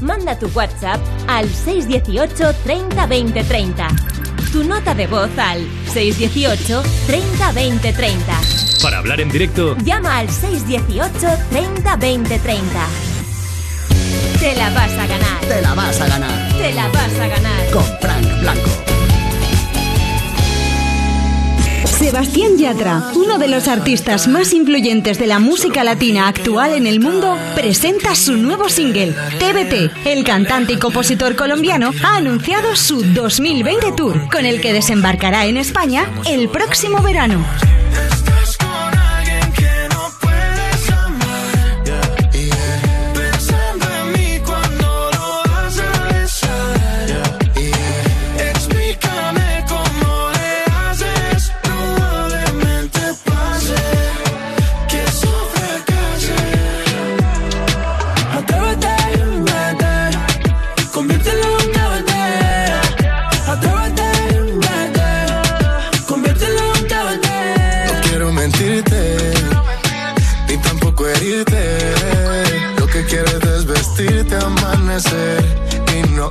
Manda tu WhatsApp al 618 30 20 30. Tu nota de voz al 618 30 20 30. Para hablar en directo, llama al 618 30 20 30. Te la vas a ganar. Te la vas a ganar. Te la vas a ganar. Con Frank Blanco. Sebastián Yatra, uno de los artistas más influyentes de la música latina actual en el mundo, presenta su nuevo single, TBT. El cantante y compositor colombiano ha anunciado su 2020 tour, con el que desembarcará en España el próximo verano.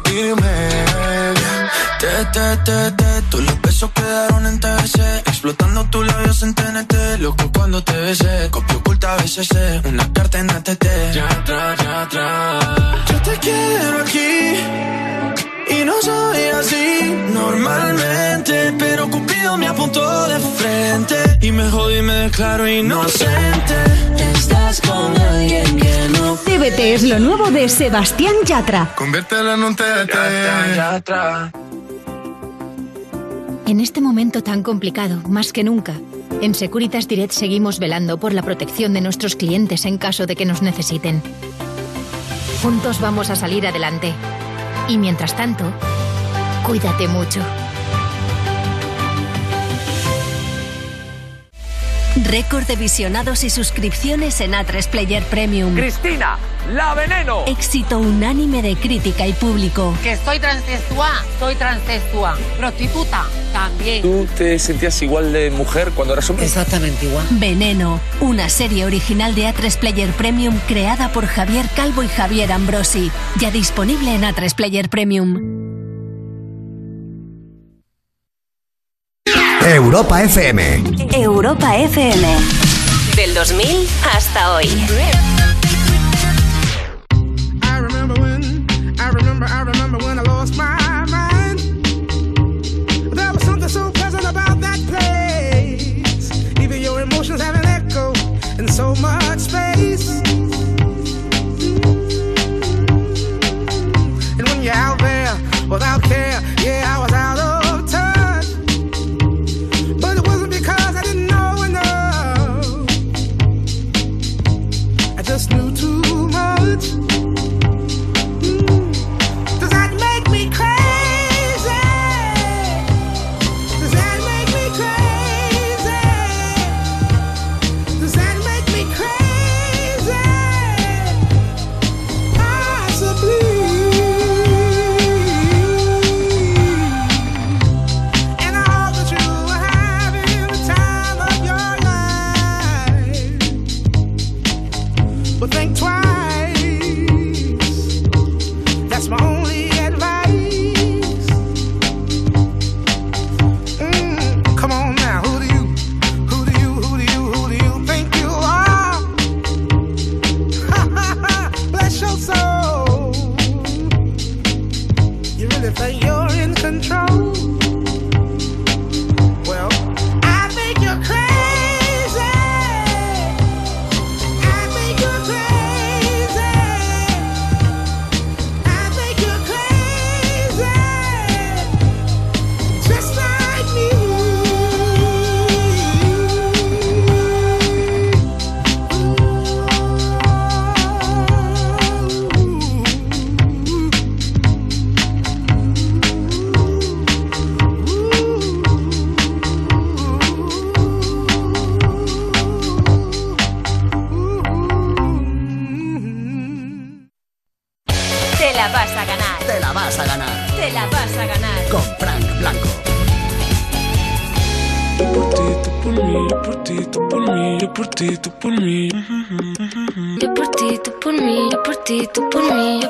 Irme. Te, te, te, te, los besos quedaron en TBC Explotando tus labios en TNT Loco cuando te besé. Copio oculta BCC Una carta en ATT Ya atrás, ya atrás. Yo te quiero aquí Y no soy así Normalmente Pero Cupido me apuntó de frente Y me jodí y me declaro inocente Estás con alguien que no TBT es lo nuevo de Sebastián Yatra. Conviértelo en un TBT. Ya atrás En este momento tan complicado, más que nunca, en Securitas Direct seguimos velando por la protección de nuestros clientes en caso de que nos necesiten. Juntos vamos a salir adelante. Y mientras tanto, cuídate mucho. Récord de visionados y suscripciones en A3 Player Premium. Cristina, la veneno. Éxito unánime de crítica y público. Que soy transexual, soy transexual. Prostituta, también. ¿Tú te sentías igual de mujer cuando eras hombre? Exactamente igual. Veneno, una serie original de A3 Player Premium creada por Javier Calvo y Javier Ambrosi. Ya disponible en A3 Player Premium. Europa FM. Europa FM. Del 2000 hasta hoy. I remember when, I remember, I remember when I lost my mind. There was something so pleasant about that place. Even your emotions have an echo in so much space. And when you're out there without care,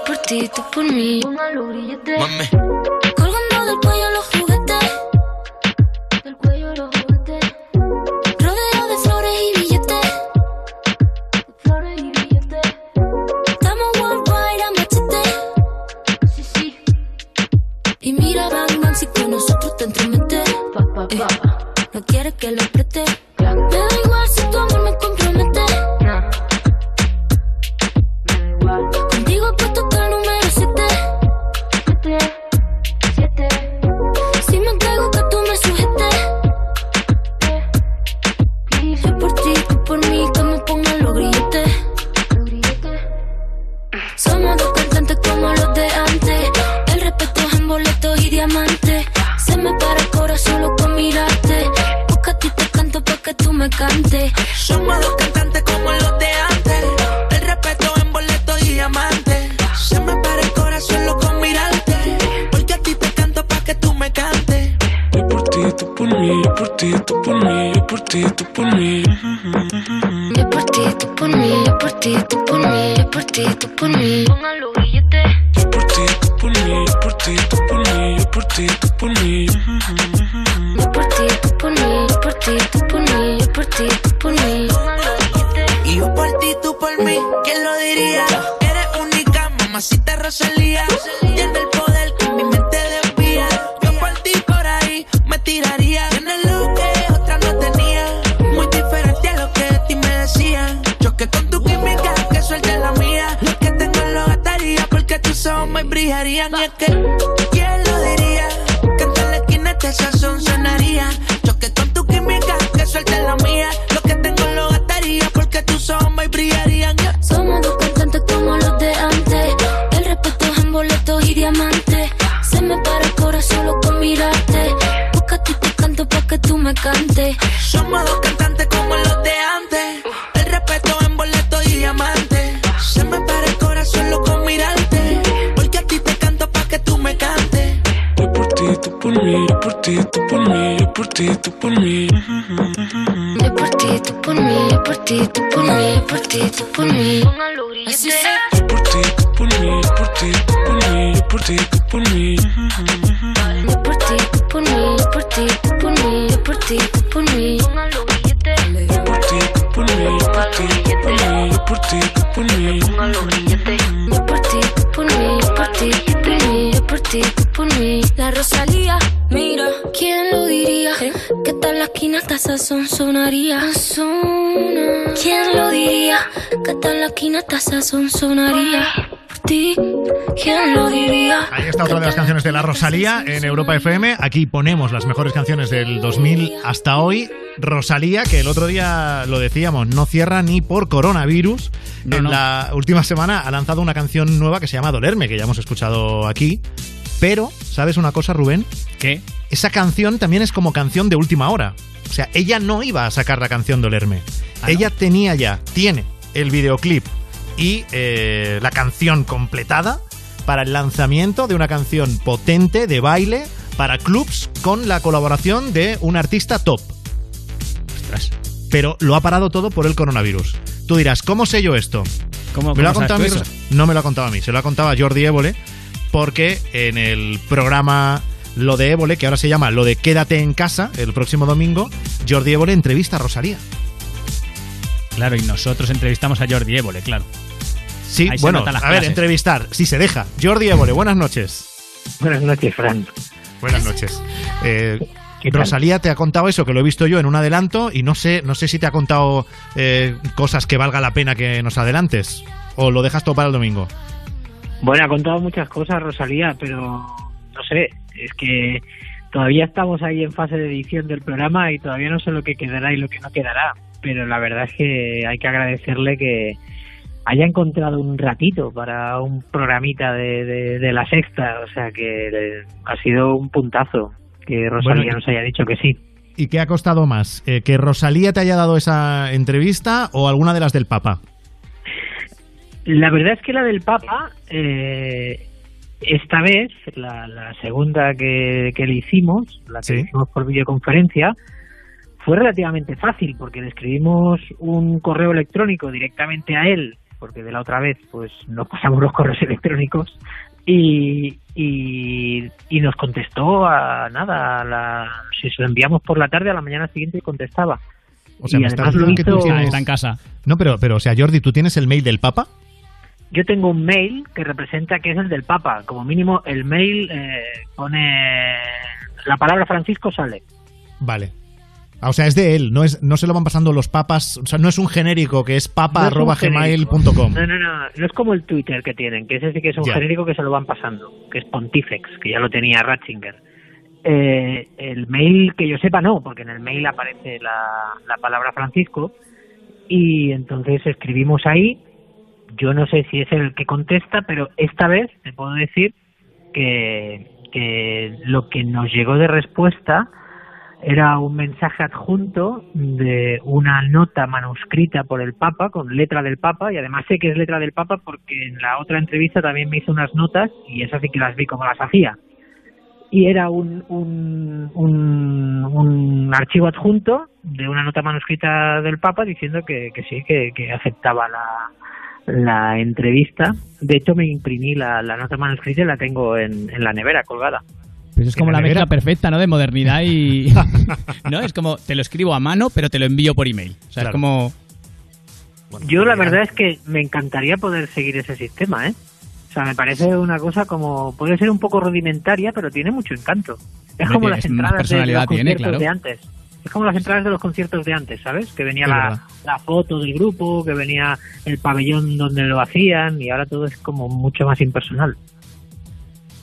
por ti, tú por mí. Mami. Colgando del cuello los sonaría. Por ti, ¿quién lo diría? Ahí está otra de las canciones de la Rosalía en Europa FM. Aquí ponemos las mejores canciones del 2000 hasta hoy. Rosalía, que el otro día lo decíamos, no cierra ni por coronavirus. No, en no. la última semana ha lanzado una canción nueva que se llama Dolerme, que ya hemos escuchado aquí. Pero, ¿sabes una cosa, Rubén? ¿Qué? Esa canción también es como canción de última hora. O sea, ella no iba a sacar la canción Dolerme. Ella tenía ya, tiene el videoclip y eh, la canción completada para el lanzamiento de una canción potente de baile para clubs con la colaboración de un artista top. Ostras. Pero lo ha parado todo por el coronavirus. Tú dirás, ¿cómo sé yo esto? ¿Cómo. No me lo ha contado a mí, se lo ha contado a Jordi Évole, porque en el programa Lo de Évole, que ahora se llama Lo de Quédate en casa, el próximo domingo, Jordi Évole entrevista a Rosalía. Claro, y nosotros entrevistamos a Jordi Évole, claro. Sí, Ahí bueno, a ver, clases. entrevistar, si se deja. Jordi Évole, buenas noches. Buenas noches, Fran. Buenas noches. Eh. Rosalía te ha contado eso, que lo he visto yo en un adelanto, y no sé, no sé si te ha contado eh, cosas que valga la pena que nos adelantes. ¿O lo dejas todo para el domingo? Bueno, ha contado muchas cosas Rosalía, pero no sé, es que todavía estamos ahí en fase de edición del programa y todavía no sé lo que quedará y lo que no quedará. Pero la verdad es que hay que agradecerle que haya encontrado un ratito para un programita de, de, de la sexta. O sea que ha sido un puntazo que Rosalía Bueno, nos haya dicho que sí. ¿Y qué ha costado más? Eh, ¿Que Rosalía te haya dado esa entrevista o alguna de las del Papa? La verdad es que la del Papa, eh, esta vez, la, la segunda que, que le hicimos, la que le hicimos por videoconferencia, fue relativamente fácil porque le escribimos un correo electrónico directamente a él, porque de la otra vez pues nos pasamos los correos electrónicos y, y, y nos contestó a nada, a la, si se lo enviamos por la tarde a la mañana siguiente contestaba. O sea, Y me estás diciendo que tú tienes... Está en casa. No, pero, pero, o sea, Jordi, ¿tú tienes el mail del Papa? Yo tengo un mail que representa que es el del Papa. Como mínimo, el mail eh, pone la palabra Francisco sale. Vale. Ah, O sea, es de él, no, es, no se lo van pasando los papas, o sea, no es un genérico que es papa.gmail.com. No, no, no, no es como el Twitter que tienen, que ese sí que es un Ya. genérico que se lo van pasando, que es Pontifex, que ya lo tenía Ratzinger. Eh, el mail que yo sepa no, porque en el mail aparece la, la palabra Francisco y entonces escribimos ahí. Yo no sé si es el que contesta, pero esta vez te puedo decir que, que lo que nos llegó de respuesta era un mensaje adjunto de una nota manuscrita por el Papa, con letra del Papa, y además sé que es letra del Papa porque en la otra entrevista también me hizo unas notas y esas sí que las vi como las hacía. Y era un, un, un, un archivo adjunto de una nota manuscrita del Papa diciendo que, que sí, que, que aceptaba la, la entrevista. De hecho, me imprimí la, la nota manuscrita y la tengo en, en la nevera colgada. Pues es como la mezcla perfecta, ¿no? De modernidad y... ¿No? Es como, te lo escribo a mano, pero te lo envío por email. O sea, es como... Yo la verdad es que me encantaría poder seguir ese sistema, ¿eh? O sea, me parece una cosa como... Puede ser un poco rudimentaria, pero tiene mucho encanto. Es como las entradas de los tiene, conciertos claro. de antes. Es como las entradas de los conciertos de antes, ¿sabes? Que venía la, la foto del grupo, que venía el pabellón donde lo hacían y ahora todo es como mucho más impersonal.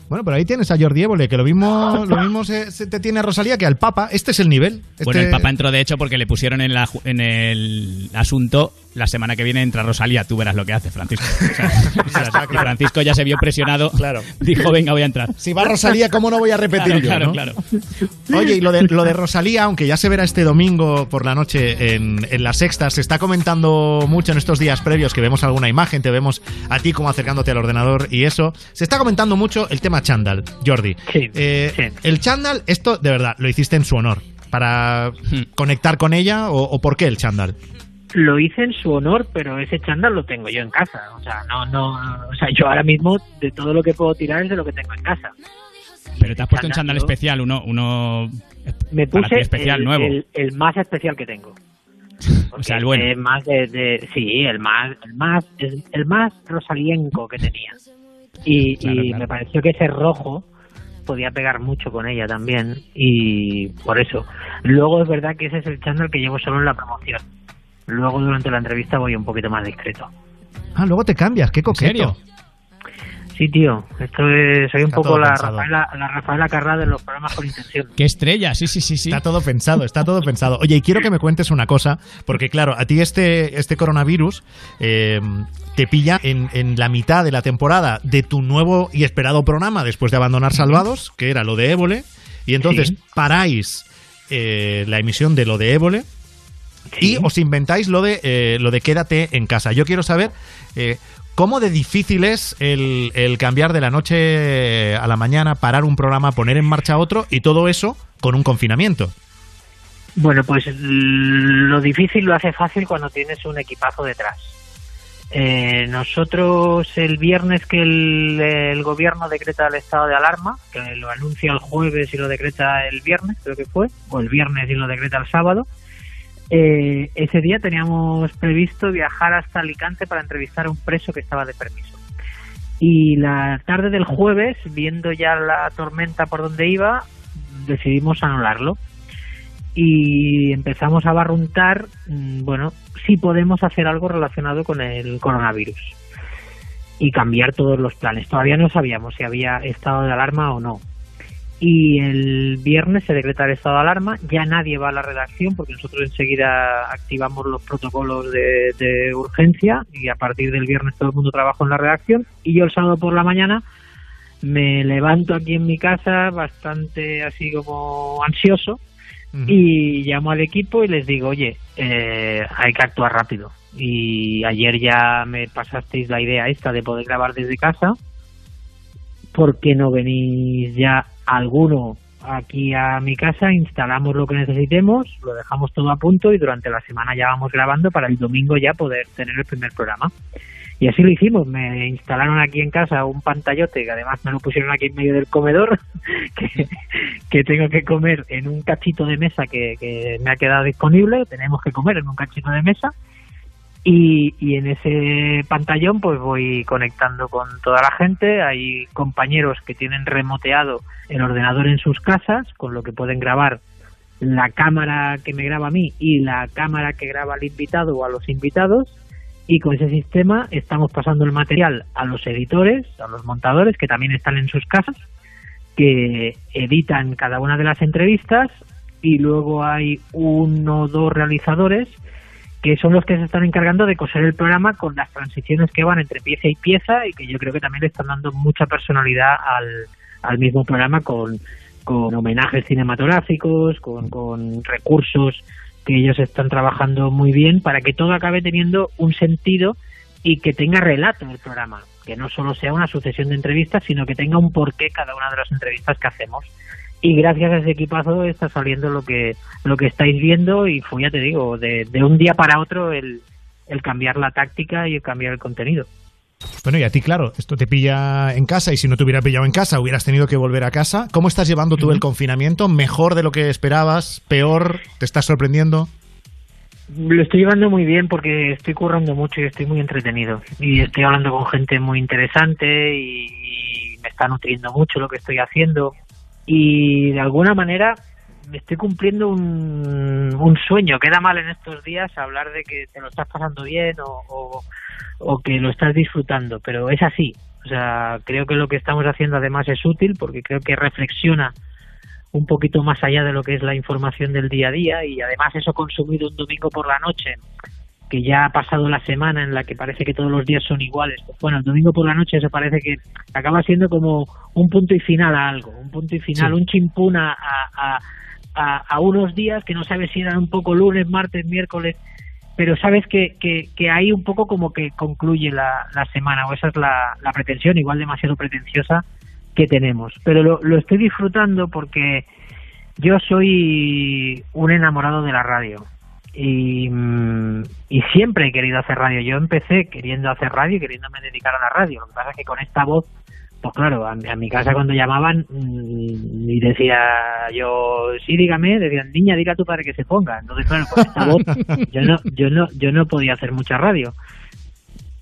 Bueno, pero ahí tienes a Jordi Évole, que lo mismo, lo mismo se, se te tiene a Rosalía que al Papa. Este es el nivel. Este- Bueno, el Papa entró de hecho porque le pusieron en, la, en el asunto la semana que viene entra Rosalía, tú verás lo que hace Francisco. O sea, o sea, que Francisco ya se vio presionado, dijo, venga, voy a entrar. Si va Rosalía, ¿cómo no voy a repetir Claro, yo? claro, no? claro. Oye, y lo de, lo de Rosalía, aunque ya se verá este domingo por la noche en, en la sexta, se está comentando mucho en estos días previos que vemos alguna imagen, te vemos a ti como acercándote al ordenador y eso. Se está comentando mucho el tema chándal, Jordi. Eh, El chándal, esto de verdad, lo hiciste en su honor. ¿Para conectar con ella o, o por qué el chándal? Lo hice en su honor, pero ese chándal lo tengo yo en casa. O sea, no, no, o sea, yo ahora mismo de todo lo que puedo tirar es de lo que tengo en casa. Pero te has puesto un chándal, yo- especial, uno, uno Me puse especial el, nuevo. el- el más especial que tengo. o sea, el bueno. Más de, de- sí, el más, el más, el, el más rosalienco que tenía. Y, Claro, y claro. me pareció que ese rojo podía pegar mucho con ella también y por eso. Luego es verdad que ese es el chándal que llevo solo en la promoción. Luego durante la entrevista voy un poquito más discreto. Ah, luego te cambias, qué coqueto. serio? Sí, tío, esto es, soy un Está poco la. Rafaela, la Rafaela Carrá de los programas con intención. Qué estrella, sí, sí, sí, sí. Está todo pensado, está todo pensado. Oye, y quiero que me cuentes una cosa, porque claro, a ti este, este coronavirus eh, te pilla en, en la mitad de la temporada de tu nuevo y esperado programa después de abandonar Salvados, que era lo de Évole, y entonces Sí. paráis eh, la emisión de lo de Évole y os inventáis lo de, eh, lo de quédate en casa. Yo quiero saber eh, cómo de difícil es el, el cambiar de la noche a la mañana, parar un programa, poner en marcha otro y todo eso con un confinamiento. Bueno, pues lo difícil lo hace fácil cuando tienes un equipazo detrás. Eh, nosotros el viernes que el, el gobierno decreta el estado de alarma, que lo anuncia el jueves y lo decreta el viernes, creo que fue, o el viernes y lo decreta el sábado, eh, ese día teníamos previsto viajar hasta Alicante para entrevistar a un preso que estaba de permiso. Y la tarde del jueves, viendo ya la tormenta por donde iba, decidimos anularlo y empezamos a barruntar, mm, bueno, si podemos hacer algo relacionado con el coronavirus y cambiar todos los planes. Todavía no sabíamos si había estado de alarma o no. Y el viernes se decreta el estado de alarma, ya nadie va a la redacción porque nosotros enseguida activamos los protocolos de, de urgencia y a partir del viernes todo el mundo trabaja en la redacción y yo el sábado por la mañana me levanto aquí en mi casa bastante así como ansioso y llamo al equipo y les digo, oye, eh, hay que actuar rápido. Y ayer ya me pasasteis la idea esta de poder grabar desde casa. ¿Por qué no venís ya alguno aquí a mi casa? Instalamos lo que necesitemos, lo dejamos todo a punto y durante la semana ya vamos grabando para el domingo ya poder tener el primer programa. Y así lo hicimos, me instalaron aquí en casa un pantallote que además me lo pusieron aquí en medio del comedor, que, que tengo que comer en un cachito de mesa que, que me ha quedado disponible, tenemos que comer en un cachito de mesa y, en ese pantallón pues voy conectando con toda la gente, hay compañeros que tienen remoteado el ordenador en sus casas, con lo que pueden grabar la cámara que me graba a mí y la cámara que graba al invitado o a los invitados. Y con ese sistema estamos pasando el material a los editores, a los montadores que también están en sus casas, que editan cada una de las entrevistas. Y luego hay uno o dos realizadores que son los que se están encargando de coser el programa con las transiciones que van entre pieza y pieza y que yo creo que también le están dando mucha personalidad al, al mismo programa con, con homenajes cinematográficos, con, con recursos que ellos están trabajando muy bien para que todo acabe teniendo un sentido y que tenga relato el programa, que no solo sea una sucesión de entrevistas, sino que tenga un porqué cada una de las entrevistas que hacemos. Y gracias a ese equipazo está saliendo lo que lo que estáis viendo y fue, ya te digo, de, de un día para otro el, el cambiar la táctica y el cambiar el contenido. Bueno, y a ti, claro, esto te pilla en casa y si no te hubiera pillado en casa, hubieras tenido que volver a casa. ¿Cómo estás llevando tú el confinamiento? ¿Mejor de lo que esperabas? ¿Peor? ¿Te estás sorprendiendo? Lo estoy llevando muy bien porque estoy currando mucho y estoy muy entretenido. Y estoy hablando con gente muy interesante y, y me está nutriendo mucho lo que estoy haciendo. Y de alguna manera me estoy cumpliendo un, sueño. Queda mal en estos días hablar de que te lo estás pasando bien o, o, o que lo estás disfrutando, pero es así. O sea, creo que lo que estamos haciendo además es útil porque creo que reflexiona un poquito más allá de lo que es la información del día a día y además eso consumido un domingo por la noche que ya ha pasado la semana en la que parece que todos los días son iguales. Pues bueno, el domingo por la noche eso parece que acaba siendo como un punto y final a algo, un punto y final, Sí. un chimpún a, a, a, a unos días que no sabes si eran un poco lunes, martes, miércoles, pero sabes que, que, que ahí un poco como que concluye la, la semana, o esa es la, la pretensión, igual demasiado pretenciosa que tenemos. Pero lo, lo estoy disfrutando porque yo soy un enamorado de la radio y, mm, y siempre he querido hacer radio. Yo empecé queriendo hacer radio y queriéndome dedicar a la radio. Lo que pasa es que con esta voz, pues claro, a, mi- a mi casa cuando llamaban mm, y decía yo, sí, dígame, decían, niña, diga a tu padre que se ponga. Entonces, claro, con esta voz yo no, yo no, yo no podía hacer mucha radio.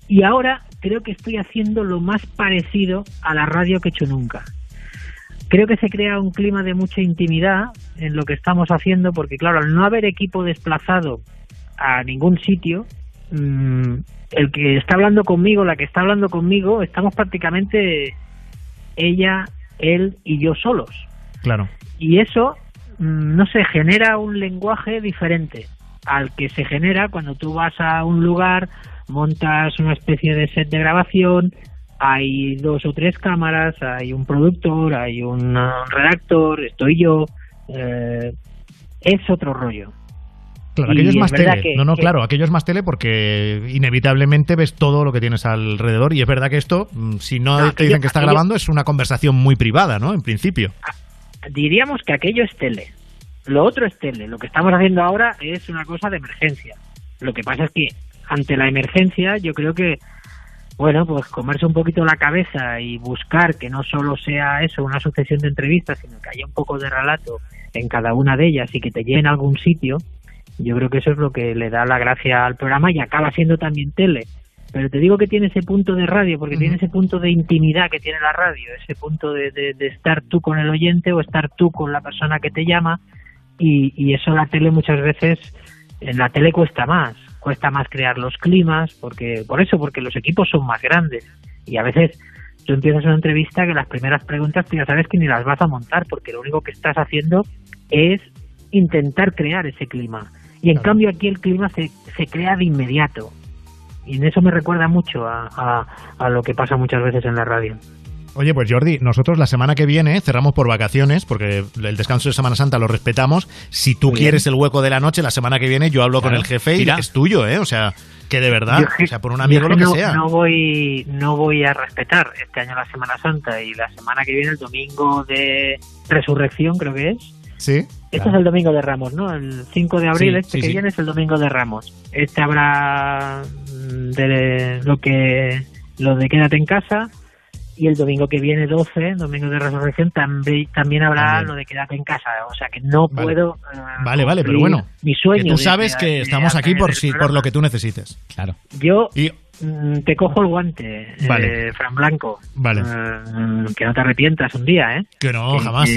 Y ahora creo que estoy haciendo lo más parecido a la radio que he hecho nunca. Creo que se crea un clima de mucha intimidad en lo que estamos haciendo, porque claro, al no haber equipo desplazado a ningún sitio, mm, el que está hablando conmigo, la que está hablando conmigo, estamos prácticamente ella, él y yo solos. Claro. Y eso, mm, no sé, genera un lenguaje diferente al que se genera cuando tú vas a un lugar, montas una especie de set de grabación, hay dos o tres cámaras, hay un productor, hay un redactor, estoy yo, eh, es otro rollo. Claro, aquello es más tele. que- no, no, que- claro, aquello es más tele porque inevitablemente ves todo lo que tienes alrededor y es verdad que esto, mm, si no, No, te dicen aquello- que está aquello- grabando, es una conversación muy privada, ¿no? En principio. diríamos que aquello es tele. Lo otro es tele. Lo que estamos haciendo ahora es una cosa de emergencia. Lo que pasa es que ante la emergencia yo creo que, bueno, pues comerse un poquito la cabeza y buscar que no solo sea eso, una sucesión de entrevistas, sino que haya un poco de relato en cada una de ellas y que te lleven a algún sitio, yo creo que eso es lo que le da la gracia al programa y acaba siendo también tele. Pero te digo que tiene ese punto de radio, porque tiene ese punto de intimidad que tiene la radio, ese punto de, de- de estar tú con el oyente o estar tú con la persona que te llama, y, y eso la tele muchas veces, en la tele cuesta más, cuesta más crear los climas, porque por eso, porque los equipos son más grandes, y a veces tú empiezas una entrevista que las primeras preguntas tú ya sabes que ni las vas a montar, porque lo único que estás haciendo es intentar crear ese clima. Y en cambio aquí el clima se, se crea de inmediato. Y en eso me recuerda mucho a, a, a lo que pasa muchas veces en la radio. Oye, pues Jordi, nosotros la semana que viene cerramos por vacaciones, porque el descanso de Semana Santa lo respetamos. Si tú quieres el hueco de la noche, la semana que viene yo hablo con el jefe y es tuyo, ¿eh? O sea, que de verdad, Yo o sea, por un amigo lo que no, sea. No voy, no voy a respetar este año la Semana Santa y la semana que viene, el domingo de Resurrección, creo que es. Sí. Este es el domingo de Ramos, ¿no? El 5 de abril, Sí, este sí, que sí. viene es el domingo de Ramos. Este habrá de lo que lo de quédate en casa y el domingo que viene 12, domingo de Resurrección, también también habrá lo de quédate en casa, o sea que no Vale. puedo eh, Vale, vale, pero bueno. mi sueño que tú sabes de- que de estamos aquí por si, por lo que tú necesites. Claro. Yo Y- mm, te cojo el guante, Vale. eh, Fran Blanco. Vale. Eh, que no te arrepientas un día, ¿eh? Que no, jamás.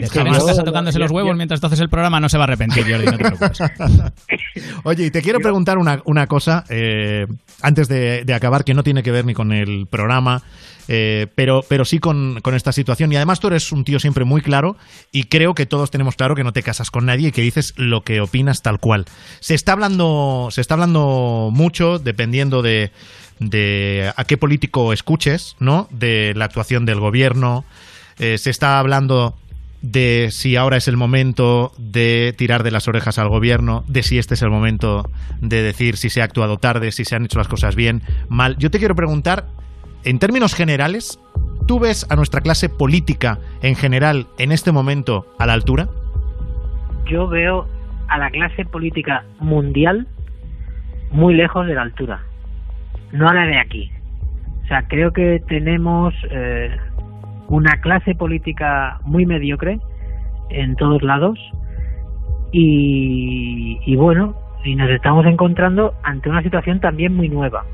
Está tocándose los huevos mientras tú haces el programa, no se va a arrepentir, Jordi, no te preocupes. Oye, y te quiero preguntar una, una cosa eh, antes de, de acabar, que no tiene que ver ni con el programa, eh, pero, pero sí con, con esta situación. Y además tú eres un tío siempre muy claro y creo que todos tenemos claro que no te casas con nadie y que dices lo que opinas tal cual. Se está hablando, se está hablando mucho, dependiendo de, de a qué político escuches, ¿no? De la actuación del gobierno. Eh, se está hablando de si ahora es el momento de tirar de las orejas al gobierno, de si este es el momento de decir si se ha actuado tarde, si se han hecho las cosas bien, mal. Yo te quiero preguntar, en términos generales, ¿tú ves a nuestra clase política en general en este momento a la altura? Yo veo a la clase política mundial muy lejos de la altura, no a la de aquí. O sea, creo que tenemos eh, una clase política muy mediocre en todos lados y, y bueno, y nos estamos encontrando ante una situación también muy nueva.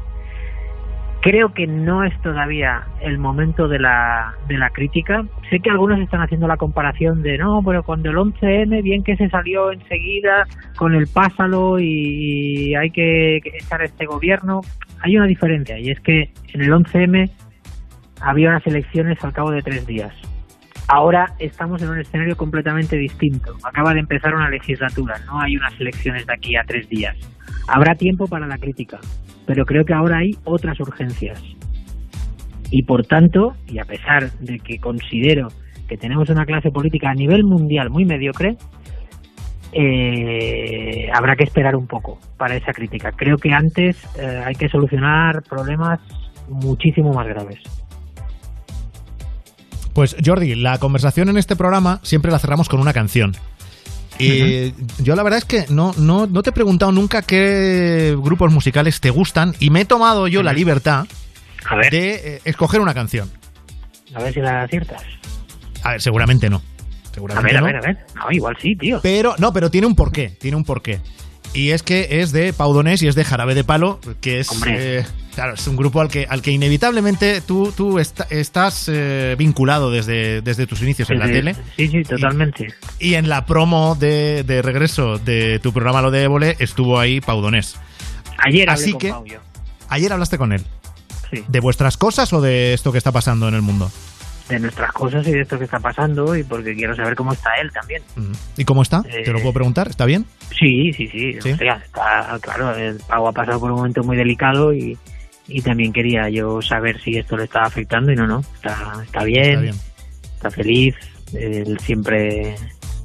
Creo que no es todavía el momento de la, de la crítica. Sé que algunos están haciendo la comparación de no, pero cuando el 11M, bien que se salió enseguida con el pásalo y hay que echar este gobierno. Hay una diferencia y es que en el 11M había unas elecciones al cabo de tres días. Ahora estamos en un escenario completamente distinto. Acaba de empezar una legislatura, no hay unas elecciones de aquí a tres días. Habrá tiempo para la crítica, pero creo que ahora hay otras urgencias. Y por tanto, y a pesar de que considero que tenemos una clase política a nivel mundial muy mediocre, eh, habrá que esperar un poco para esa crítica. Creo que antes eh, hay que solucionar problemas muchísimo más graves. Pues Jordi, la conversación en este programa siempre la cerramos con una canción. Y yo la verdad es que no, no, no te he preguntado nunca qué grupos musicales te gustan y me he tomado yo la libertad de eh, escoger una canción. A ver si la aciertas. A ver, seguramente no. A ver, a ver, a ver. No, igual sí, tío. Pero, no, pero tiene un porqué, tiene un porqué. Y es que es de Pau Donés y es de Jarabe de Palo, que es, eh, claro, es un grupo al que, al que inevitablemente tú, tú estás eh, vinculado desde, desde tus inicios en la Sí, tele. Sí, sí, totalmente. Y en la promo de, de regreso de tu programa Lo de Évole estuvo ahí Pau Donés. Ayer hablé Así con que, Pau yo. ayer hablaste con él. Sí. ¿De vuestras cosas o de esto que está pasando en el mundo? De nuestras cosas y de esto que está pasando y porque quiero saber cómo está él también. ¿Y cómo está? Eh, ¿Te lo puedo preguntar? ¿Está bien? Sí, sí, sí. ¿Sí? O sea, está, claro, el Pau ha pasado por un momento muy delicado y, y también quería yo saber si esto le estaba afectando y no, no. Está, está bien, Está está, feliz, él siempre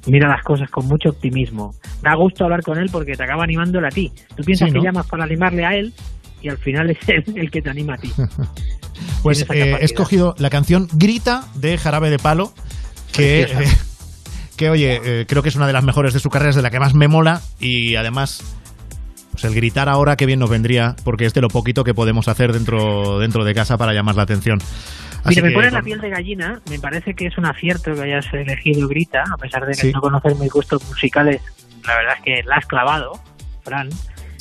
mira las cosas con mucho optimismo. Da gusto hablar con él porque te acaba animándole a ti. Tú piensas Sí, que llamas para animarle a él y al final es él el que te anima a ti. Pues eh, he escogido la canción Grita de Jarabe de Palo, que, eh, que oye, eh, creo que es una de las mejores de su carrera, es de la que más me mola y además pues el gritar ahora que bien nos vendría, porque es de lo poquito que podemos hacer dentro, dentro de casa para llamar la atención. Así Mira, me que, pones la piel de gallina. Me parece que es un acierto que hayas elegido Grita, a pesar de que Sí. no conocer mis gustos musicales. La verdad es que la has clavado, Fran.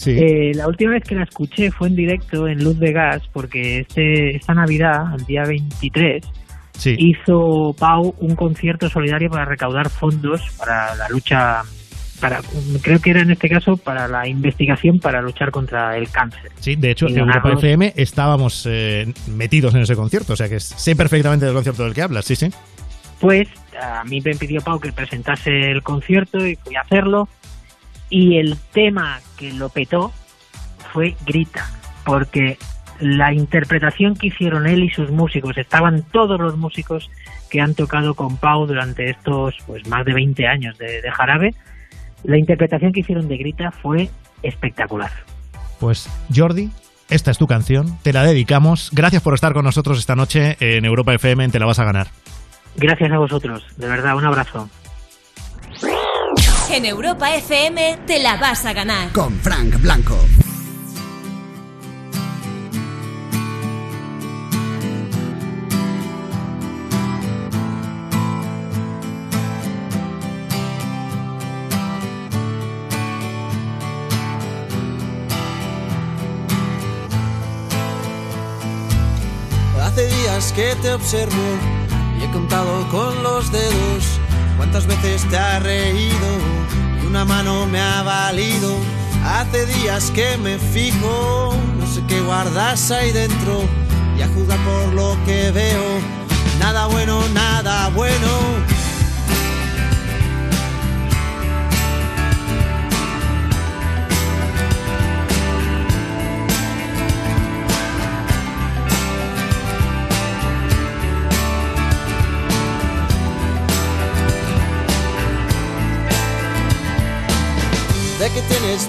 Sí. Eh, la última vez que la escuché fue en directo en Luz de Gas, porque este esta Navidad, el día 23, Sí. hizo Pau un concierto solidario para recaudar fondos para la lucha, para creo que era en este caso para la investigación para luchar contra el cáncer. Sí, de hecho, en Europa FM estábamos eh, metidos en ese concierto, o sea que sé perfectamente del concierto del que hablas, sí, sí. Pues a mí me pidió Pau que presentase el concierto y fui a hacerlo. Y el tema que lo petó fue Grita, porque la interpretación que hicieron él y sus músicos, estaban todos los músicos que han tocado con Pau durante estos pues más de 20 años de, de Jarabe, la interpretación que hicieron de Grita fue espectacular. Pues Jordi, esta es tu canción, te la dedicamos. Gracias por estar con nosotros esta noche en Europa FM, en Te la vas a ganar. Gracias a vosotros, de verdad, un abrazo. En Europa FM te la vas a ganar. Con Frank Blanco. Hace días que te observo y he contado con los dedos cuántas veces te has reído y una mano me ha valido. Hace días que me fijo, no sé qué guardas ahí dentro y a juzgar por lo que veo, nada bueno, nada bueno.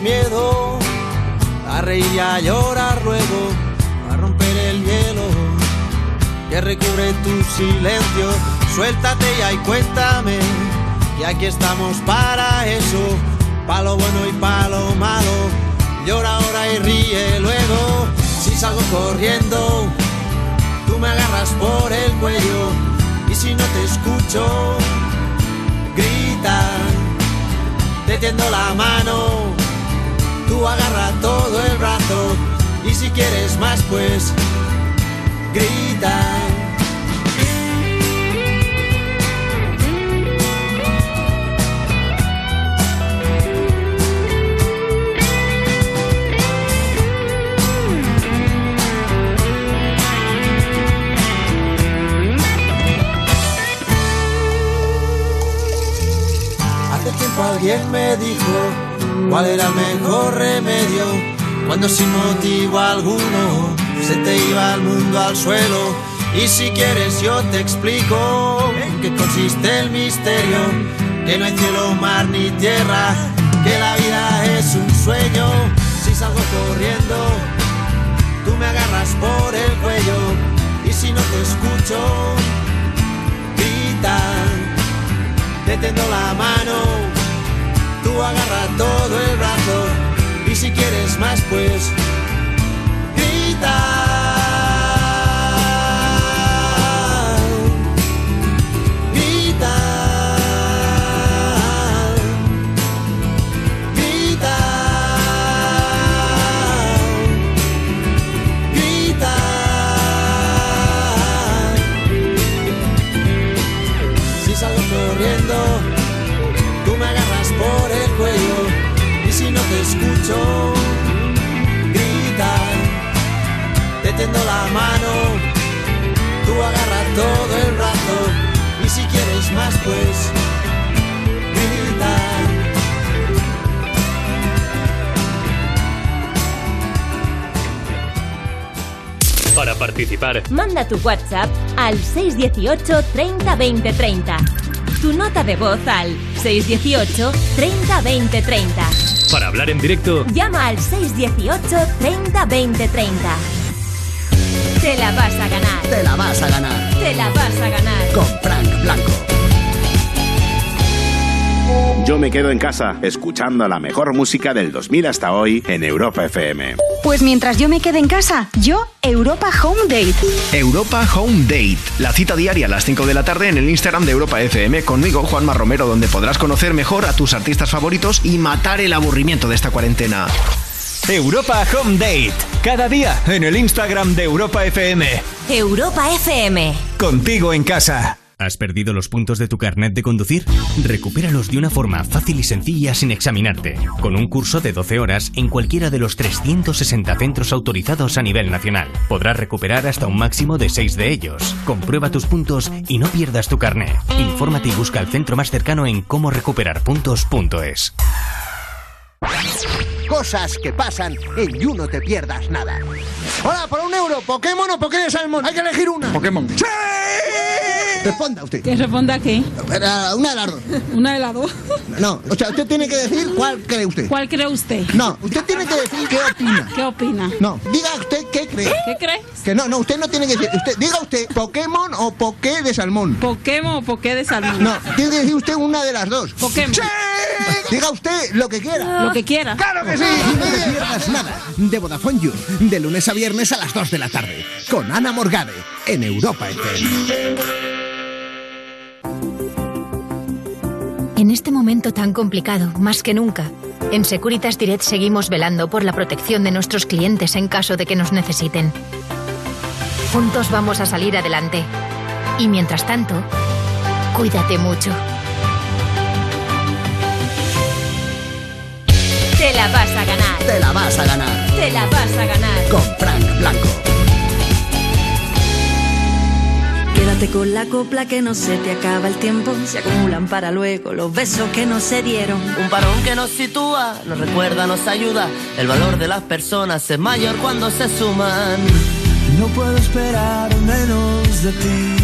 Miedo. A reír y a llorar luego, a romper el hielo que recubre tu silencio. Suéltate ya y cuéntame, que aquí estamos para eso, palo bueno y palo malo. Llora ahora y ríe luego, si salgo corriendo, tú me agarras por el cuello. Y si no te escucho, grita, te tiendo la mano, tú agarra todo el brazo y si quieres más pues grita. Alguien me dijo cuál era el mejor remedio cuando sin motivo alguno se te iba el mundo al suelo. Y si quieres yo te explico en qué consiste el misterio, que no hay cielo, mar ni tierra, que la vida es un sueño. Si salgo corriendo, tú me agarras por el cuello y si no te escucho, grita, te tendo la mano, agarra todo el brazo. Y si quieres más pues participar, Manda tu WhatsApp al 618 30 20 30. Tu nota de voz al 618 30 20 30. para hablar en directo, Llama al 618 30 20 30. Te la vas a ganar. Te la vas a ganar. Te la vas a ganar. Con Frank Blanco. Yo me quedo en casa escuchando la mejor música del 2000 hasta hoy en Europa FM. Pues mientras yo me quede en casa, yo Europa Home Date. Europa Home Date, la cita diaria a las 5 de la tarde en el Instagram de Europa FM conmigo, Juanma Romero, donde podrás conocer mejor a tus artistas favoritos y matar el aburrimiento de esta cuarentena. Europa Home Date. Cada día en el Instagram de Europa FM. Europa FM. Contigo en casa. ¿Has perdido los puntos de tu carnet de conducir? Recupéralos de una forma fácil y sencilla sin examinarte, con un curso de 12 horas en cualquiera de los 360 centros autorizados a nivel nacional. Podrás recuperar hasta un máximo de 6 de ellos. Comprueba tus puntos y no pierdas tu carnet. Infórmate y busca el centro más cercano en cómo puntos.es. Cosas que pasan en You No Te Pierdas Nada. Hola, por un euro, ¿Pokémon o Poké de Salmón? Hay que elegir una. Pokémon. ¡Sí! Responda usted. ¿Que responda qué? Era Una de las dos. ¿Una de las dos? No, o sea, usted tiene que decir cuál cree usted. ¿Cuál cree usted? No, usted tiene que decir qué opina. ¿Qué opina? No, diga usted qué cree. ¿Qué cree? Que no, no, usted no tiene que decir. Usted, diga usted Pokémon o Poké de Salmón. ¿Pokémon o Poké de salmón? No, tiene que decir usted una de las dos. Pokémon. ¡Sí! Diga usted lo que quiera. Lo que quiera. ¡Claro que sí! No te pierdas nada de Vodafone You, de lunes a viernes a las 2 de la tarde, con Ana Morgade, en Europa FM. En este momento tan complicado, más que nunca, en Securitas Direct seguimos velando por la protección de nuestros clientes en caso de que nos necesiten. Juntos vamos a salir adelante. Y mientras tanto, cuídate mucho. Te la vas a ganar. Te la vas a ganar Te la vas a ganar. con Frank Blanco. Quédate con la copla que no se te acaba el tiempo. Se acumulan para luego los besos que no se dieron. Un parón que nos sitúa, nos recuerda, nos ayuda. El valor de las personas es mayor cuando se suman. No puedo esperar menos de ti.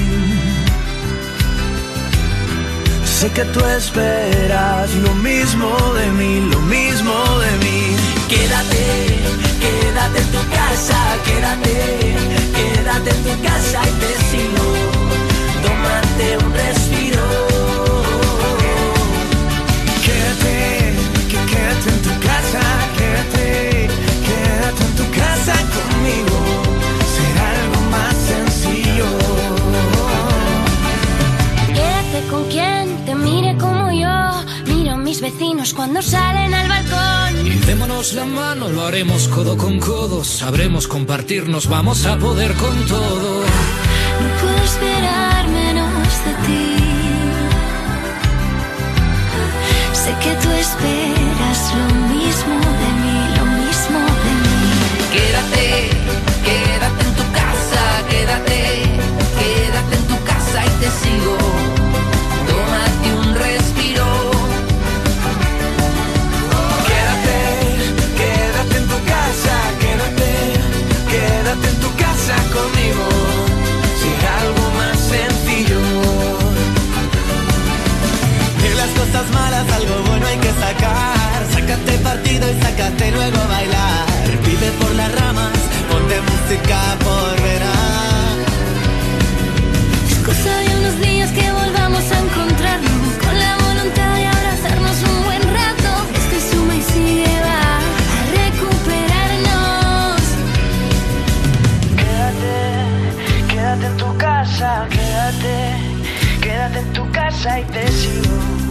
Sé que tú esperas lo mismo de mí, lo mismo de mí. Quédate, quédate en tu casa, quédate, quédate en tu casa y te sigo. Tómate un respiro. Quédate, que- quédate en tu casa, quédate, quédate en tu casa conmigo. Será algo más sencillo. Quédate con quien te mire como yo. Miro a mis vecinos cuando salen al balcón. Y démonos la mano, lo haremos codo con codo, sabremos compartirnos, vamos a poder con todo. No puedo esperar menos de ti. Sé que tú esperas lo mismo de mí, lo mismo de mí. Quédate, quédate en tu casa, quédate, quédate en tu casa y te sigo. Cosas malas algo bueno hay que sacar. Sácate partido y sácate luego a bailar. Vive por las ramas, ponte música por verás. Es cosa de unos días que volvamos a encontrarnos con la voluntad de abrazarnos un buen rato. Este suma y sigue va a recuperarnos. Quédate, quédate en tu casa, quédate, quédate en tu casa y te sigo.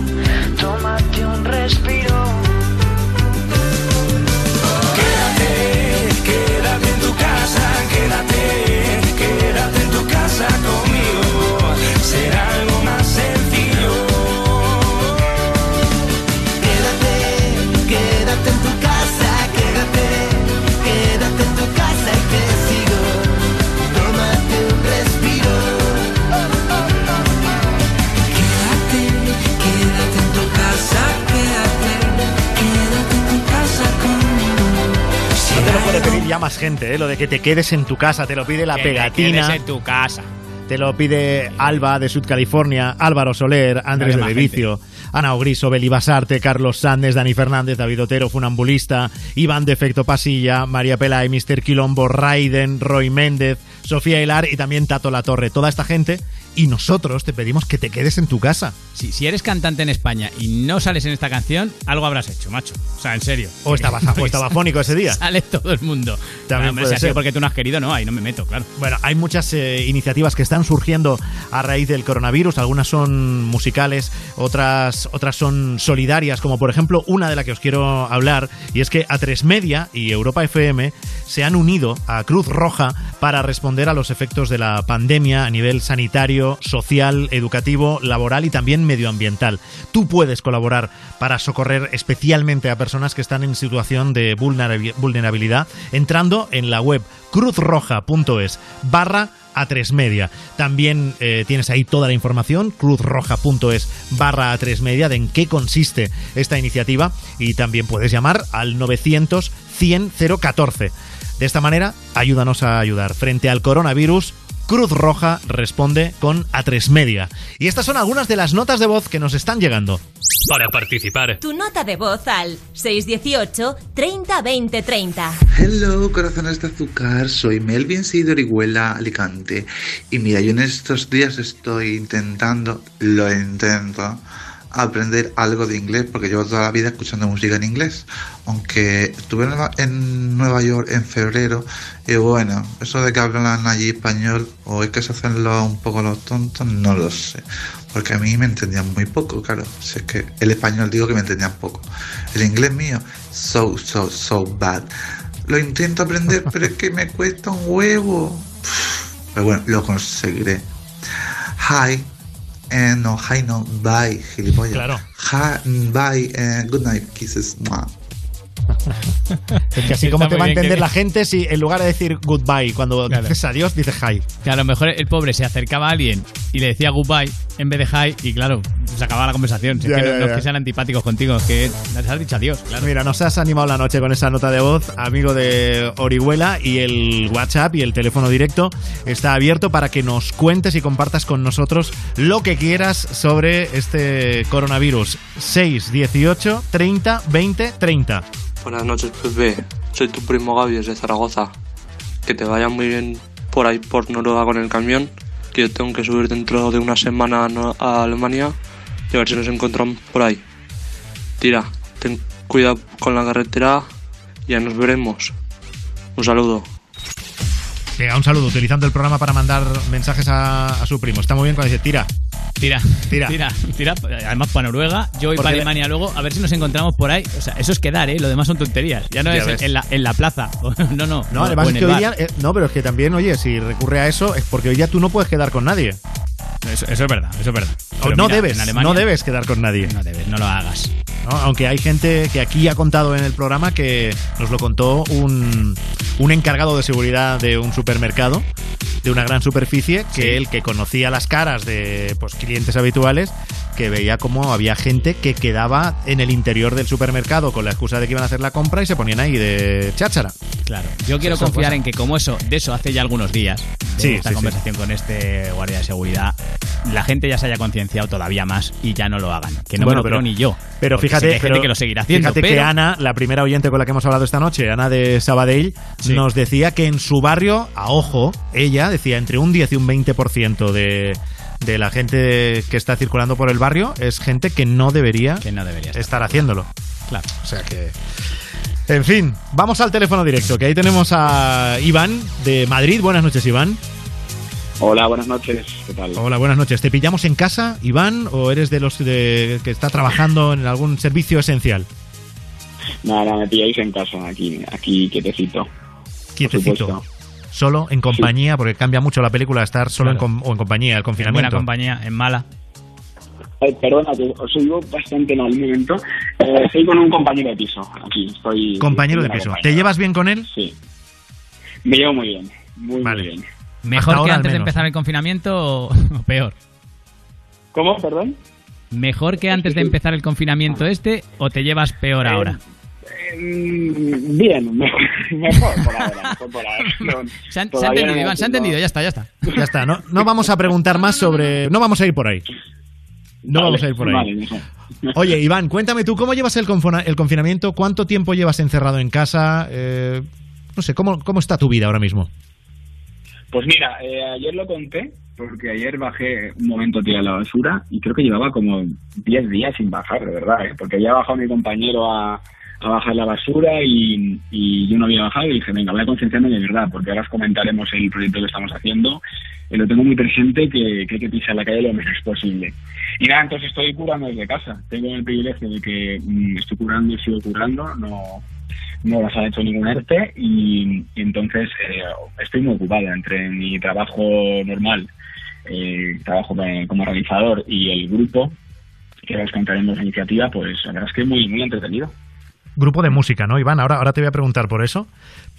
Tómate un respiro. Quédate, quédate en tu casa, quédate, quédate en tu casa conmigo. Será ya más gente, ¿eh? lo de que te quedes en tu casa, te lo pide la Que te pegatina. quedes en tu casa. Te lo pide Alba de Sud California, Álvaro Soler, Andrés de Vicio, Ana Ogriso, Beli Basarte, Carlos Sandes, Dani Fernández, David Otero, Funambulista, Iván de Efecto Pasilla, María Pelay, Mr. Quilombo, Raiden, Roy Méndez, Sofía Hilar y también Tato La Torre. Toda esta gente y nosotros te pedimos que te quedes en tu casa. Si, si eres cantante en España y no sales en esta canción, algo habrás hecho, macho. O sea, en serio. O estaba, o estaba fónico ese día. Sale todo el mundo. También Hombre, puede si ha sido ser. porque tú no has querido, no, ahí no me meto, claro. Bueno, hay muchas eh, iniciativas que están surgiendo a raíz del coronavirus. Algunas son musicales, otras, otras son solidarias, como por ejemplo una de la que os quiero hablar, y es que A3 Media y Europa FM se han unido a Cruz Roja para responder a los efectos de la pandemia a nivel sanitario, social, educativo, laboral y también medioambiental. Tú puedes colaborar para socorrer especialmente a personas que están en situación de vulnerabi- vulnerabilidad entrando en la web cruzroja.es barra a3 media. También eh, tienes ahí toda la información, cruzroja.es barra a3 media, de en qué consiste esta iniciativa y también puedes llamar al 900 100 014. De esta manera, ayúdanos a ayudar. Frente al coronavirus, Cruz Roja responde con A3 Media. Y estas son algunas de las notas de voz que nos están llegando. Para participar, Tu nota de voz al 618 30 20 30. Hello, corazones de azúcar, soy Melvin Sid de Orihuela, Alicante. Y mira, yo en estos días estoy intentando, lo intento, aprender algo de inglés porque llevo toda la vida escuchando música en inglés. Aunque estuve en Nueva, York en febrero y bueno, eso de que hablan allí español o es que se hacen los- un poco los tontos, no lo sé. Porque a mí me entendían muy poco, claro. Si es que el español digo que me entendían poco. El inglés mío, so, so, so bad. Lo intento aprender, pero es que me cuesta un huevo. Pero bueno, lo conseguiré. Hi. Eh, no, hi no, bye, gilipollas. Claro. Hi, bye, eh, good night, kisses. Mua. Es que así como te va a entender la gente si en lugar de decir goodbye cuando dices adiós, dices hi. Que a lo mejor el pobre se acercaba a alguien y le decía goodbye en vez de hi y claro, se acababa la conversación. Si es Ya, que no, ya, no es ya. que sean antipáticos contigo, es que les has dicho adiós, claro. Mira, nos has animado la noche con esa nota de voz, amigo de Orihuela, y el WhatsApp y el teléfono directo está abierto para que nos cuentes y compartas con nosotros lo que quieras sobre este coronavirus. 6, 18, 30, 20, 30. Buenas noches, Pepe. Soy tu primo Gaby desde Zaragoza. Que te vaya muy bien por ahí por Noruega con el camión. Que yo tengo que subir dentro de una semana a Alemania y a ver si nos encontramos por ahí. Tira, ten cuidado con la carretera. Ya nos veremos. Un saludo. Venga, un saludo, utilizando el programa para mandar mensajes a, a su primo. Está muy bien cuando dice tira. Tira, Tira. tira, tira. Además para Noruega, yo voy para Alemania luego, a ver si nos encontramos por ahí. O sea, eso es quedar, ¿eh? Lo demás son tonterías. Ya no Ya es en la, en la plaza. no, no. No, además es que hoy día, eh, no, pero es que también, oye, si recurre a eso, es porque hoy día tú no puedes quedar con nadie. Eso, eso es verdad, eso es verdad. Pero no mira, debes, Alemania- no debes quedar con nadie. No debes, no lo hagas. ¿no? Aunque hay gente que aquí ha contado en el programa que nos lo contó un, un encargado de seguridad de un supermercado, de una gran superficie, que él que conocía las caras de pues, clientes habituales, que veía como había gente que quedaba en el interior del supermercado con la excusa de que iban a hacer la compra y se ponían ahí de cháchara. Claro, yo quiero Eso confiar pasa. en que como eso, de eso hace ya algunos días, de Sí, esta sí, sí. conversación con este guardia de seguridad, la gente ya se haya concienciado todavía más y ya no lo hagan. Que no Bueno, me lo pero- creo ni yo. Pero sé fíjate, que hay gente que lo seguirá haciendo. fíjate que Ana, la primera oyente con la que hemos hablado esta noche, Ana de Sabadell, nos decía que en su barrio, a ojo, ella decía entre un 10 y un 20% de, de la gente que está circulando por el barrio es gente que no debería, Que no debería estar. estar haciéndolo. Claro. O sea que. En fin, vamos al teléfono directo, que ahí tenemos a Iván de Madrid. Buenas noches, Iván. Hola, buenas noches. ¿Qué tal? Hola, buenas noches. ¿Te pillamos en casa, Iván, o eres de los de, que está trabajando en algún servicio esencial? Nada, me pilláis en casa, aquí, aquí quietecito. Quietecito. Solo en compañía, porque cambia mucho la película estar solo en com- o en compañía, el En buena confinamiento. compañía, en mala. Eh, perdona, que os oigo bastante mal un momento. Eh, estoy con un compañero de piso aquí. Estoy, Compañero de piso. ¿Te llevas bien con él? Sí. Me llevo muy bien. Muy, muy bien. ¿Mejor Hasta que antes de empezar el confinamiento o, o peor? ¿Cómo, perdón? ¿Mejor que antes de empezar el confinamiento este o te llevas peor Eh, ahora? Bien, mejor, mejor por ahora. Mejor por ahora. No, Se ha, se ha entendido, no Iván, se ha tengo- entendido, ya está, ya está. Ya está, no, no vamos a preguntar más sobre... No vamos a ir por ahí. No Vale, vamos a ir por ahí. vale, mejor. Oye, Iván, cuéntame tú, ¿cómo llevas el, el confinamiento? ¿Cuánto tiempo llevas encerrado en casa? Eh, no sé, ¿cómo, ¿cómo está tu vida ahora mismo? Pues mira, eh, ayer lo conté, porque ayer bajé un momento tiré la basura y creo que llevaba como 10 días sin bajar, de verdad, ¿eh? porque había bajado mi compañero a, a bajar la basura y, y yo no había bajado y dije, venga, voy a concentrarme de verdad, porque ahora os comentaremos el proyecto que estamos haciendo. Eh, lo tengo muy presente que, que hay que pisar la calle lo menos posible. Y nada, entonces estoy curando desde casa. Tengo el privilegio de que mm, estoy curando y sigo curando, no, no las ha hecho ningún ERTE y, y entonces eh, estoy muy ocupado entre mi trabajo normal, eh, trabajo como realizador y el grupo que os contaremos la iniciativa, pues la verdad es que muy, muy entretenido. Grupo de música, ¿no, Iván? Ahora, ahora te voy a preguntar por eso.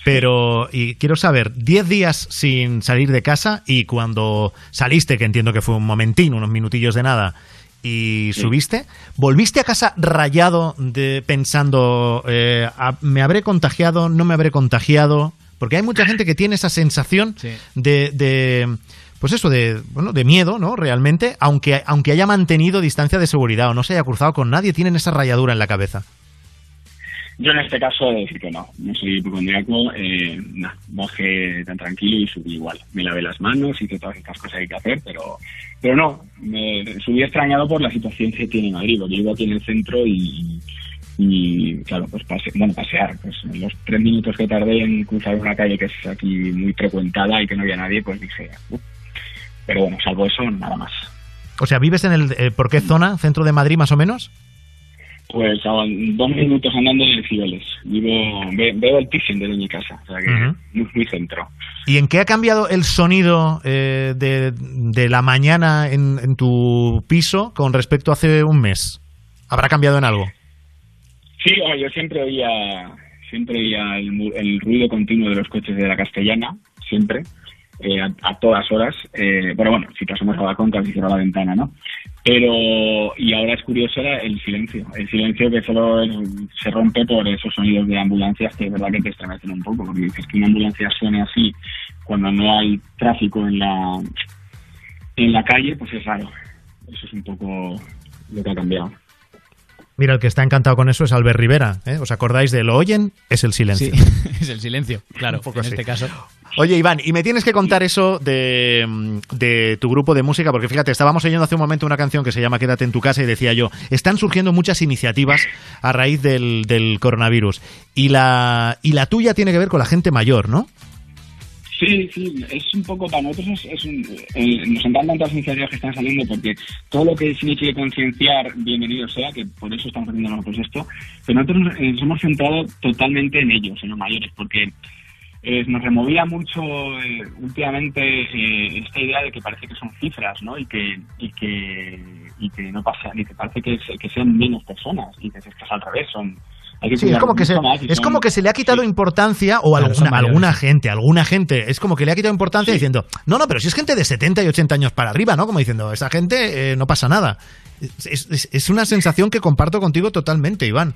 Pero, y quiero saber, 10 días sin salir de casa y cuando saliste, que entiendo que fue un momentín, unos minutillos de nada, y Sí. subiste, ¿volviste a casa rayado de pensando, eh, a- ¿me habré contagiado? ¿No me habré contagiado? Porque hay mucha gente que tiene esa sensación de, de, pues eso, de, bueno, de miedo, ¿no? Realmente, aunque, aunque haya mantenido distancia de seguridad o no se haya cruzado con nadie, tienen esa rayadura en la cabeza. Yo en este caso he de decir que no, no soy hipocondriaco, eh, nah, bajé tan tranquilo y subí igual. Me lavé las manos, hice todas estas cosas que hay que hacer, pero, pero no, me subí extrañado por la situación que tiene Madrid, porque vivo aquí en el centro y, claro, pues pase, bueno, pasear, pues los tres minutos que tardé en cruzar una calle que es aquí muy frecuentada y que no había nadie, pues dije, pero bueno, salvo eso, nada más. O sea, ¿vives en el... eh, ¿Por qué zona? ¿Centro de Madrid más o menos? Pues a dos minutos andando de Cibeles. Vivo, ve- veo el Thyssen desde mi casa, o sea que muy, muy centro. ¿Y en qué ha cambiado el sonido eh, de, de la mañana en, en tu piso con respecto a hace un mes? ¿Habrá cambiado en algo? Sí, yo siempre oía, siempre oía el, el ruido continuo de los coches de la Castellana, siempre, eh, a, a todas horas. Eh, pero bueno, si pasamos a balcón, casi cierro la ventana, ¿no? Pero, y ahora es curioso el silencio, el silencio que solo se rompe por esos sonidos de ambulancias que es verdad que te estremecen un poco, porque dices que una ambulancia suene así cuando no hay tráfico en la, en la calle, pues es raro. Eso es un poco lo que ha cambiado. Mira, el que está encantado con eso es Albert Rivera. ¿eh? ¿Os acordáis de lo oyen? Es el silencio. Sí, es el silencio, claro, en así. este caso. Oye, Iván, y me tienes que contar eso de, de tu grupo de música, porque fíjate, estábamos oyendo hace un momento una canción que se llama Quédate en tu casa y decía yo, están surgiendo muchas iniciativas a raíz del, del coronavirus. Y la, y la tuya tiene que ver con la gente mayor, ¿no? Sí, sí, es un poco para nosotros, es, un, eh, nos encantan todas las iniciativas que están saliendo porque todo lo que signifique concienciar, bienvenido sea, que por eso estamos haciendo nosotros esto, pero nosotros eh, nos hemos centrado totalmente en ellos, en los mayores, porque eh, nos removía mucho eh, últimamente eh, esta idea de que parece que son cifras, ¿no? Y que, y que, y que no pasa, y que parece que, que sean menos personas, y que es al revés, son... Hay que Sí, es como que se, más es son- como que se le ha quitado importancia, o alguna, alguna gente, alguna gente, es como que le ha quitado importancia diciendo, no, no, pero si es gente de 70 y 80 años para arriba, ¿no? Como diciendo, esa gente eh, no pasa nada. Es, es- es una sensación que comparto contigo totalmente, Iván.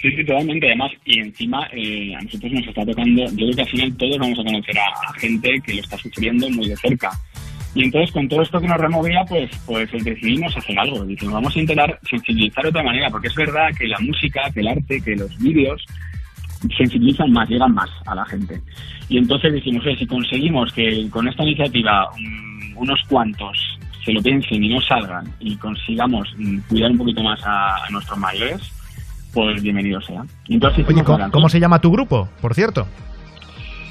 Sí, sí, totalmente. Además, y encima eh, a nosotros nos está tocando, yo creo que al final todos vamos a conocer a, a gente que lo está sufriendo muy de cerca. Y entonces con todo esto que nos removía, pues, pues decidimos hacer algo. Dijimos, vamos a intentar sensibilizar de otra manera, porque es verdad que la música, que el arte, que los vídeos sensibilizan más, llegan más a la gente. Y entonces dijimos, si conseguimos que con esta iniciativa mm, unos cuantos se lo piensen y no salgan y consigamos mm, cuidar un poquito más a, a nuestros mayores, pues bienvenido sea. Entonces Oye, hicimos ¿cómo, la canción. cómo se llama tu grupo, por cierto?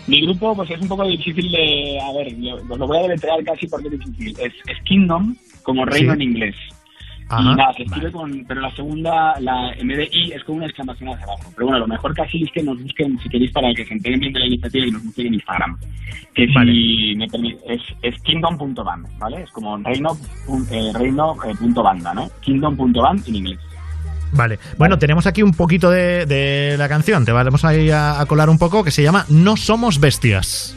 Mi grupo pues es un poco difícil de... A ver, lo, os lo voy a deletrear casi porque es difícil. Es, es Kingdom, como reino Sí. en inglés. Ajá, y nada, se escribe con... Pero la segunda, la en vez de I, es con una exclamación hacia abajo. Pero bueno, lo mejor casi es que nos busquen, si queréis, para que se enteren bien de la iniciativa y nos busquen en Instagram. Que si me permi- es, es kingdom.band, ¿vale? Es como reino, eh, reino eh, punto banda, ¿no? Kingdom.band en inglés. Vale. Bueno, tenemos aquí un poquito de, de la canción, te vamos a, a colar un poco, que se llama No somos bestias.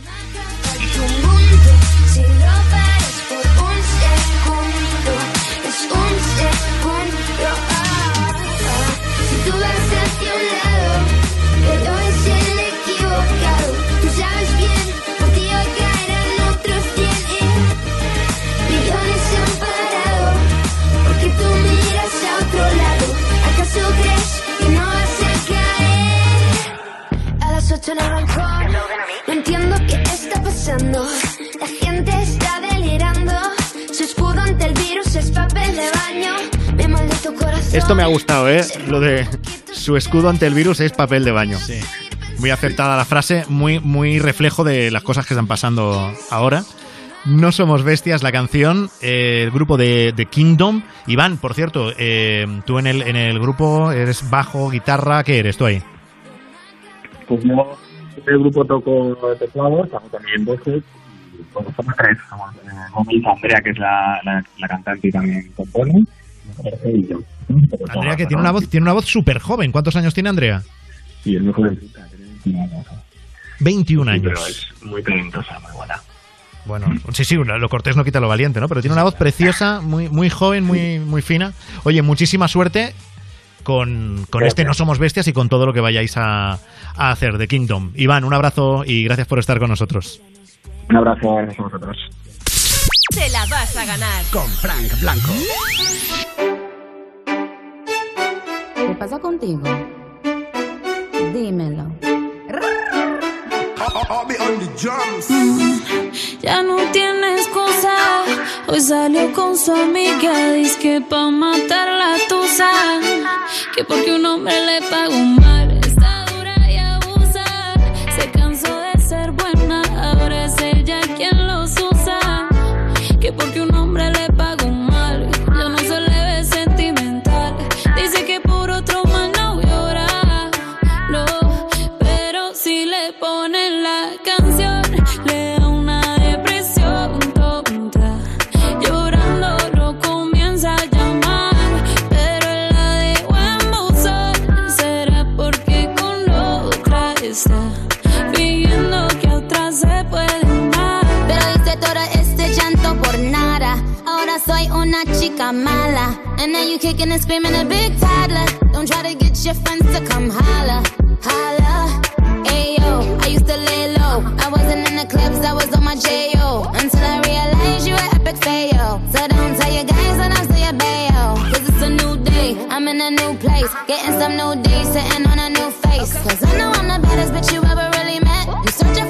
Esto me ha gustado, ¿eh? Lo de su escudo ante el virus es papel de baño. Muy acertada la frase, muy, muy reflejo de las cosas que están pasando ahora. No somos bestias, la canción, eh, el grupo de, de Kingdom. Iván, por cierto, eh, tú en el, en el grupo eres bajo, guitarra, ¿qué eres tú ahí? Pues yo en el grupo toco teclados, hago también voces y pues somos tres. Somos eh, Andrea, que es la, la, la cantante y también compone, y yo. Andrea, que tiene una voz, tiene una voz súper joven. ¿Cuántos años tiene Andrea? Sí, es muy jovencita, tiene 21 años. 21 Sí, pero es muy talentosa, muy buena. Bueno, sí, sí, lo cortés no quita lo valiente, ¿no? Pero tiene una voz preciosa, muy, muy joven, muy, muy fina. Oye, muchísima suerte con, con este No Somos Bestias y con todo lo que vayáis a, a hacer de Kingdom. Iván, un abrazo y gracias por estar con nosotros. Un abrazo a vosotros. Te la vas a ganar. Con Frank Blanco. ¿Qué pasa contigo? Dímelo. Mm, Ya no tiene excusa. Hoy salió con su amiga. Dice que pa' matar la tusa. Que porque un hombre le pagó mal. Una chica mala. And now you kicking and screaming a big toddler. Don't try to get your friends to come holla. Holla. Ayo, I used to lay low. I wasn't in the clubs, I was on my J.O. Until I realized you were epic fail. So don't tell your guys when I'm still your bayo. Cause it's a new day, I'm in a new place. Getting some new days, sitting on a new face. Cause I know I'm the baddest bitch you ever really met. You searching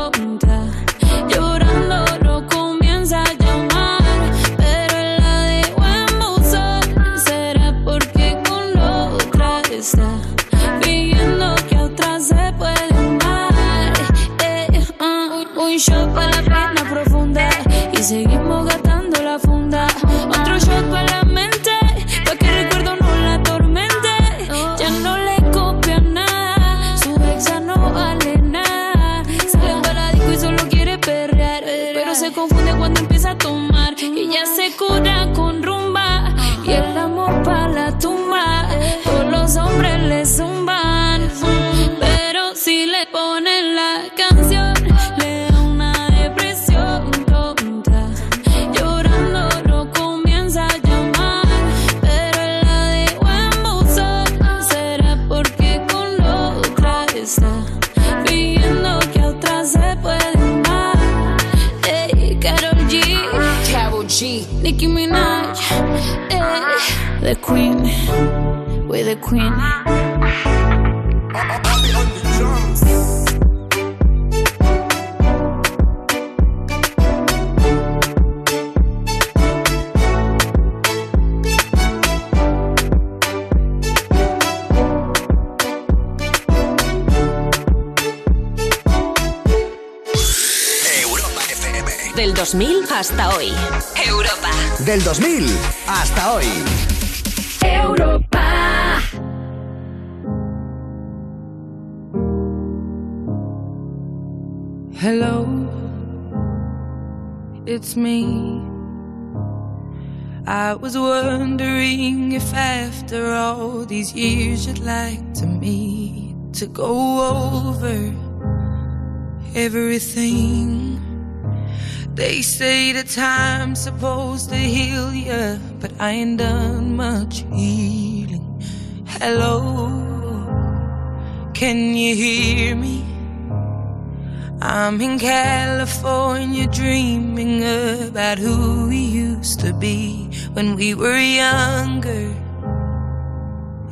shot para la pena profunda y seguimos Queen. You'd like to me to go over everything. They say the time's supposed to heal ya, but I ain't done much healing. Hello, can you hear me? I'm in California dreaming about who we used to be when we were younger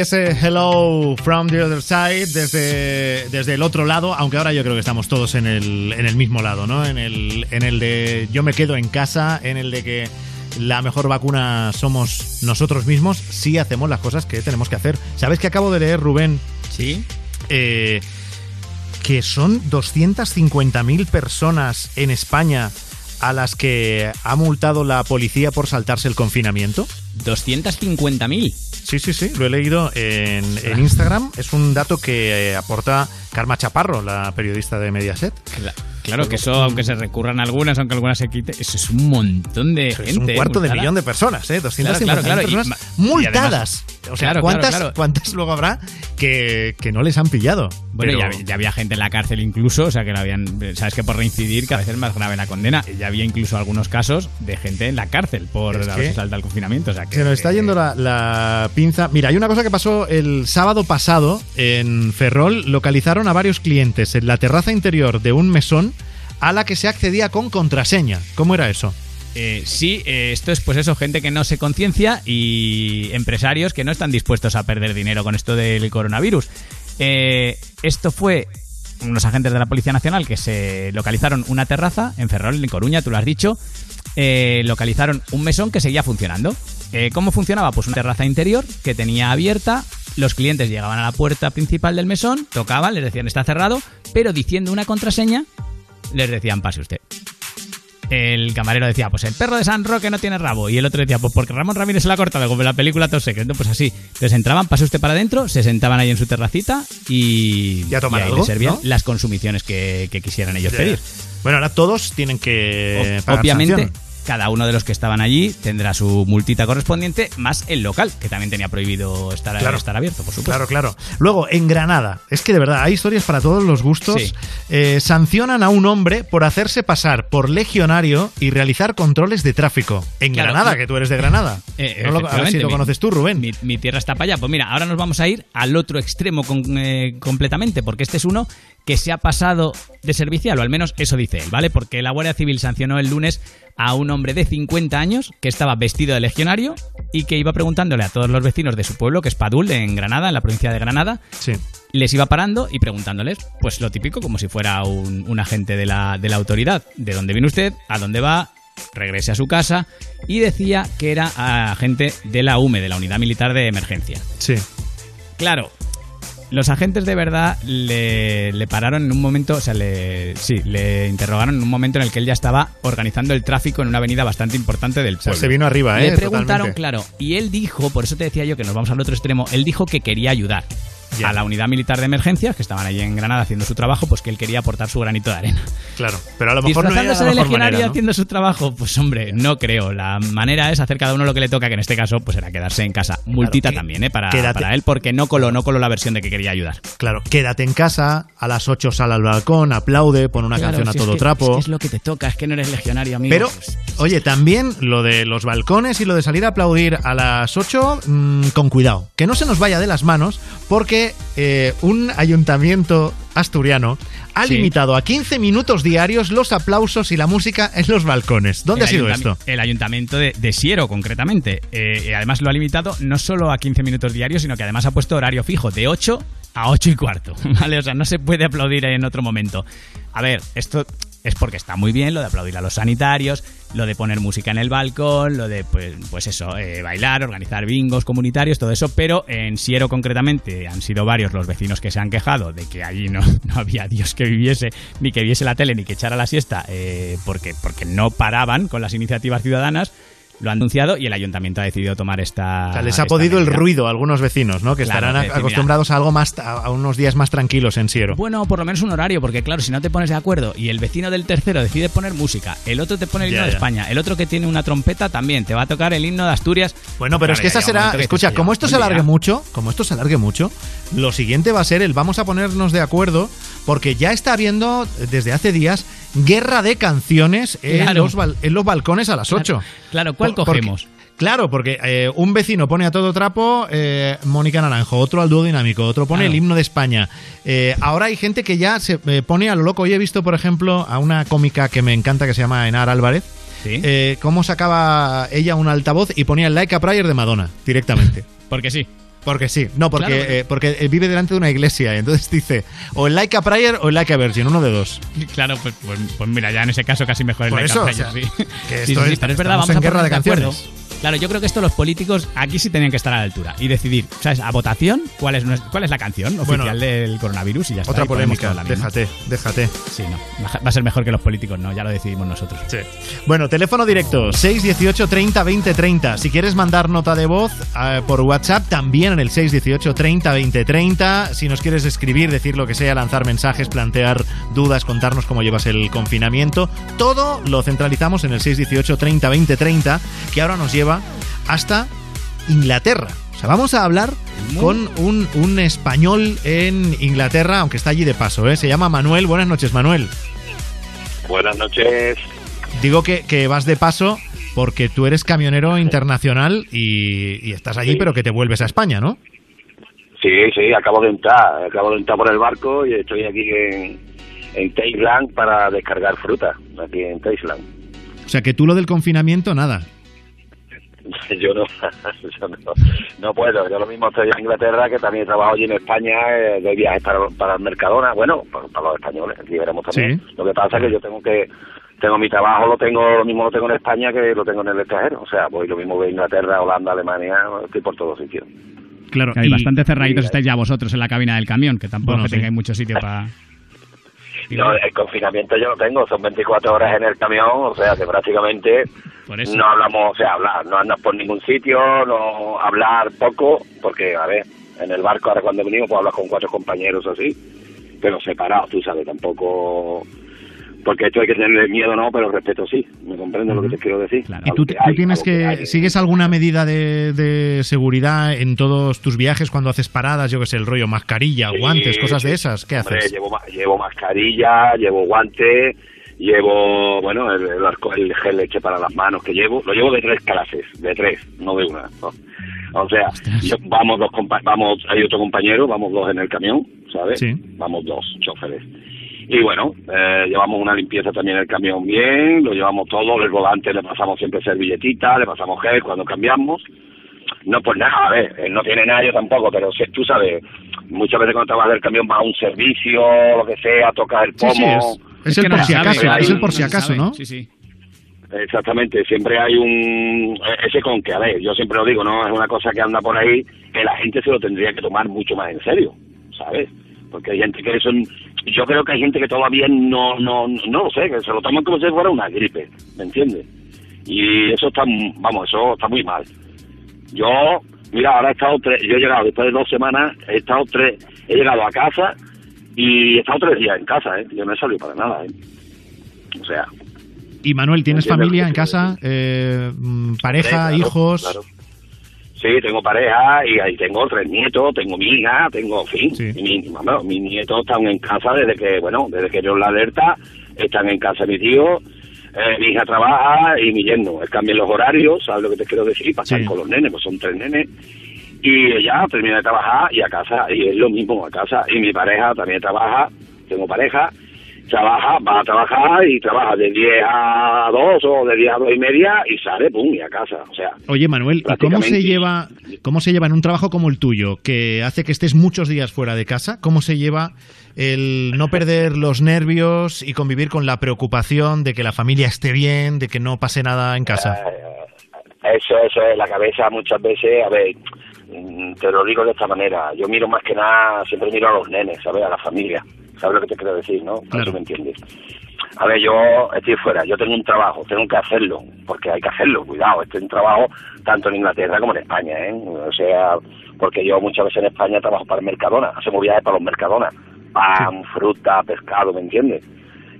Ese Hello from the other side desde, desde el otro lado, aunque ahora yo creo que estamos todos en el, en el mismo lado, ¿no? En el, en el de yo me quedo en casa, en el de que la mejor vacuna somos nosotros mismos si hacemos las cosas que tenemos que hacer. ¿Sabes que acabo de leer, Rubén? Sí. Eh, que son 250.000 personas en España a las que ha multado la policía por saltarse el confinamiento. 250.000. Sí, sí, sí, lo he leído en, en Instagram. Es un dato que eh, aporta Karma Chaparro, la periodista de Mediaset. Claro que eso, aunque se recurran algunas, aunque algunas se quite, eso es un montón de Eso gente. es un cuarto de millón de personas, ¿eh? 250.000 Claro, claro, claro. Personas y multadas. además- o sea, ¿cuántas. ¿cuántas luego habrá que, que no les han pillado? Bueno, Pero- ya, ya había gente en la cárcel incluso, o sea que la habían, sabes que por reincidir cada vez es más grave la condena. Ya había incluso algunos casos de gente en la cárcel por haberse saltado el confinamiento. O sea Se nos está yendo la, pinza. Mira, hay una cosa que pasó el sábado pasado en Ferrol. Localizaron a varios clientes en la terraza interior de un mesón a la que se accedía con contraseña. ¿Cómo era eso? Eh, sí, eh, esto es pues eso, gente que no se conciencia y empresarios que no están dispuestos a perder dinero con esto del coronavirus. Eh, esto fue unos agentes de la Policía Nacional que se localizaron una terraza en Ferrol, en Coruña, tú lo has dicho. Eh, localizaron un mesón que seguía funcionando. Eh, ¿Cómo funcionaba? Pues una terraza interior que tenía abierta. Los clientes llegaban a la puerta principal del mesón, tocaban, les decían está cerrado, pero diciendo una contraseña, les decían pase usted el camarero decía, pues el perro de San Roque no tiene rabo. Y el otro decía, pues porque Ramón Ramírez se la ha cortado, como en la película Todo Secreto. Pues así. Entonces entraban, pasó usted para adentro, se sentaban ahí en su terracita y, Y a tomar y ahí algo, le servían ¿no? las consumiciones que, que quisieran ellos Ya. pedir. Bueno, ahora todos tienen que pagar Obviamente, sanción. Cada uno de los que estaban allí tendrá su multita correspondiente, más el local, que también tenía prohibido estar, Claro. estar abierto, por supuesto. Claro, claro. Luego, en Granada, es que de verdad hay historias para todos los gustos. Sí. Eh, sancionan a un hombre por hacerse pasar por legionario y realizar controles de tráfico. En Claro, Granada, que tú eres de Granada. Eh, No lo- a ver si lo mi- conoces tú, Rubén. Mi, mi tierra está para allá. Pues mira, ahora nos vamos a ir al otro extremo con- eh, completamente, porque este es uno que se ha pasado de servicial, o al menos eso dice él, ¿vale? Porque la Guardia Civil sancionó el lunes a un hombre de 50 años que estaba vestido de legionario y que iba preguntándole a todos los vecinos de su pueblo, que es Padul, en Granada, en la provincia de Granada, Sí. les iba parando y preguntándoles, pues lo típico, como si fuera un, un agente de la, de la autoridad. ¿De dónde viene usted? ¿A dónde va? Regrese a su casa. Y decía que era agente de la UME, de la Unidad Militar de Emergencia. Sí. Claro, los agentes de verdad le, le pararon en un momento, o sea, le, sí, le interrogaron en un momento en el que él ya estaba organizando el tráfico en una avenida bastante importante del O sea, pueblo. se vino arriba, ¿eh? Le preguntaron, Totalmente. claro, y él dijo, por eso te decía yo que nos vamos al otro extremo, él dijo que quería ayudar a la unidad militar de emergencias, que estaban allí en Granada haciendo su trabajo, pues que él quería aportar su granito de arena. Claro, pero a lo mejor no era la de mejor legionario manera, ¿no? haciendo su trabajo, pues hombre, no creo. La manera es hacer cada uno lo que le toca, que en este caso pues era quedarse en casa. Multita también, ¿eh? Para, para él, porque no coló, no coló la versión de que quería ayudar. Claro, quédate en casa, a las 8 sal al balcón, aplaude, pon una Claro, canción a es todo que- trapo. Es que es lo que te toca, es que no eres legionario, amigo. Pero, oye, también lo de los balcones y lo de salir a aplaudir a las 8, mm, con cuidado. Que no se nos vaya de las manos, porque eh, un ayuntamiento asturiano ha Sí. limitado a 15 minutos diarios los aplausos y la música en los balcones. ¿Dónde El ha sido esto? El ayuntamiento de, de Siero, concretamente. Eh, además lo ha limitado no solo a 15 minutos diarios, sino que además ha puesto horario fijo de 8 a 8 y cuarto. ¿Vale? O sea, no se puede aplaudir en otro momento. A ver, esto es porque está muy bien lo de aplaudir a los sanitarios, lo de poner música en el balcón, lo de, pues, pues eso, eh, bailar, organizar bingos comunitarios, todo eso, pero en Siero concretamente han sido varios los vecinos que se han quejado de que allí no, no había Dios que viviese, ni que viese la tele, ni que echara la siesta, eh, porque, porque no paraban con las iniciativas ciudadanas. Lo han anunciado y el ayuntamiento ha decidido tomar esta. O sea, les ha podido el ruido a algunos vecinos, ¿no? Que Claro, estarán decir, acostumbrados a algo más, a, unos días más tranquilos en Siero. Bueno, por lo menos un horario, porque claro, si no te pones de acuerdo y el vecino del tercero decide poner música, el otro te pone el Ya, himno de ya. España, el otro que tiene una trompeta también te va a tocar el himno de Asturias. Bueno, pero es que esa será, escucha, como esto se alargue mucho, como esto se alargue mucho, lo siguiente va a ser el vamos a ponernos de acuerdo porque ya está habiendo desde hace días guerra de canciones en, Claro. los, bal- en los balcones a las 8. Claro, ¿cuál Por- porque- cogemos? Claro, porque eh, un vecino pone a todo trapo eh, Mónica Naranjo, otro al dúo dinámico, otro pone Claro. el himno de España. Eh, ahora hay gente que ya se pone a lo loco. Hoy he visto, por ejemplo, a una cómica que me encanta que se llama Enar Álvarez. eh, cómo sacaba ella un altavoz y ponía el Like a Prayer de Madonna directamente. Porque sí. Porque sí, no, porque, Claro. eh, porque eh, vive delante de una iglesia. Entonces dice, o el like a prayer o el like a virgin, uno de dos. Claro, pues, pues, pues mira, ya en ese caso casi mejor el Por like eso, a o prayer, sea, sí. que Sí, esto sí, es- pero es verdad, vamos en a guerra de acuerdo. Claro, yo creo que esto los políticos aquí sí tenían que estar a la altura y decidir, ¿sabes? A votación, ¿cuál es, cuál es la canción oficial Bueno, del coronavirus y ya está. Otra y polémica, déjate, déjate. Sí, no, va a ser mejor que los políticos, no, ya lo decidimos nosotros. Sí. Bueno, teléfono directo 618 30 20 30. Si quieres mandar nota de voz eh, por WhatsApp, también en el 618 30 20 30. Si nos quieres escribir, decir lo que sea, lanzar mensajes, plantear dudas, contarnos cómo llevas el confinamiento, todo lo centralizamos en el 618 30 20 30, que ahora nos lleva hasta Inglaterra. O sea, vamos a hablar con un, un español en Inglaterra, aunque está allí de paso, ¿eh? Se llama Manuel. Buenas noches, Manuel. Buenas noches. Digo que, que vas de paso porque tú eres camionero internacional y, y estás allí, pero que te vuelves a España, ¿no? Sí, sí, acabo de entrar. Acabo de entrar por el barco y estoy aquí en, en Thailand para descargar fruta. Aquí en Thailand. O sea, que tú lo del confinamiento, nada. Yo no, yo no, no puedo. Yo lo mismo estoy en Inglaterra, que también trabajo allí en España, eh, de viajes para, para el Mercadona. Bueno, para, para los españoles, aquí veremos también. Lo que pasa es que yo tengo que tengo mi trabajo, lo tengo lo mismo lo tengo en España que lo tengo en el extranjero. O sea, voy lo mismo de Inglaterra, Holanda, Alemania, estoy por todos sitios. Claro, hay bastante cerraditos estáis ya vosotros en la cabina del camión, que tampoco Bueno, es que sí. tengáis mucho sitio para... No, el confinamiento yo lo tengo, son 24 horas en el camión, o sea que prácticamente no hablamos, o sea, hablar, no andas por ningún sitio, no hablar poco, porque, a ver, en el barco ahora cuando venimos pues hablas con cuatro compañeros así, pero separados, tú sabes, tampoco... Porque esto hay que tenerle miedo, ¿no? Pero respeto sí, me comprendo lo que te quiero decir. ¿Y tú, tú tienes que, sigues alguna medida de, de seguridad en todos tus viajes cuando haces paradas, yo que sé, el rollo mascarilla, guantes, cosas de esas? ¿Qué Hombre, haces? llevo, ma- llevo mascarilla, llevo guante, llevo, bueno, el, el, gel leche para las manos que llevo. Lo llevo de tres clases, de tres, no de una. ¿no? O sea, yo- vamos dos vamos, hay otro compañero, vamos dos en el camión, ¿sabes? Sí. Vamos dos choferes. Y bueno, eh, llevamos una limpieza también el camión bien, lo llevamos todo, el volante le pasamos siempre servilletita, le pasamos gel cuando cambiamos. No, pues nada, a ver, él no tiene nada, yo tampoco, pero si, tú sabes, muchas veces cuando te vas del camión vas a un servicio, lo que sea, tocas el Sí, pomo. sí, es, es el por si acaso, es el por si acaso, ¿no? Sí, sí. Exactamente, siempre hay un... Ese con que, a ver, yo siempre lo digo, ¿no? Es una cosa que anda por ahí que la gente se lo tendría que tomar mucho más en serio, ¿sabes? Porque hay gente que eso... Yo creo que hay gente que todavía no, no, no lo sé, que se lo toman como si fuera una gripe, ¿me entiendes? Y eso está, vamos, eso está muy mal. Yo, mira, ahora he estado tres, yo he llegado después de dos semanas, he estado tres, he llegado a casa y he estado tres días en casa, ¿eh? Yo no he salido para nada, ¿eh? O sea, Y Manuel, ¿tienes familia en casa? Eh, mm, ¿Pareja, claro, hijos? claro. Sí, tengo pareja y ahí tengo tres nietos, tengo mi hija, tengo, en fin, mi, bueno, mis nietos están en casa desde que, bueno, desde que yo la alerta, están en casa mi tío, eh, mi hija trabaja y mi yerno. Él cambia los horarios, ¿sabes lo que te quiero decir? Pasan con los nenes, pues son tres nenes. Y ella termina de trabajar y a casa, y es lo mismo a casa. Y mi pareja también trabaja, tengo pareja, trabaja, va a trabajar y trabaja de 10 a 2 o de 10 a 2 y media y sale, pum, y a casa. O sea, Oye, Manuel, ¿y cómo se lleva cómo se lleva en un trabajo como el tuyo, que hace que estés muchos días fuera de casa? ¿Cómo se lleva el no perder los nervios y convivir con la preocupación de que la familia esté bien, de que no pase nada en casa? Eso, eso es la cabeza muchas veces, a ver, mm, te lo digo de esta manera, yo miro más que nada, siempre miro a los nenes, ¿sabes? A la familia, ¿sabes lo que te quiero decir, no? Me entiendes. A ver, yo estoy fuera, yo tengo un trabajo, tengo que hacerlo, porque hay que hacerlo, cuidado, este es un trabajo tanto en Inglaterra como en España, ¿eh? O sea, porque yo muchas veces en España trabajo para el Mercadona, hacemos viajes para los Mercadona, pan, fruta, pescado, ¿me entiendes?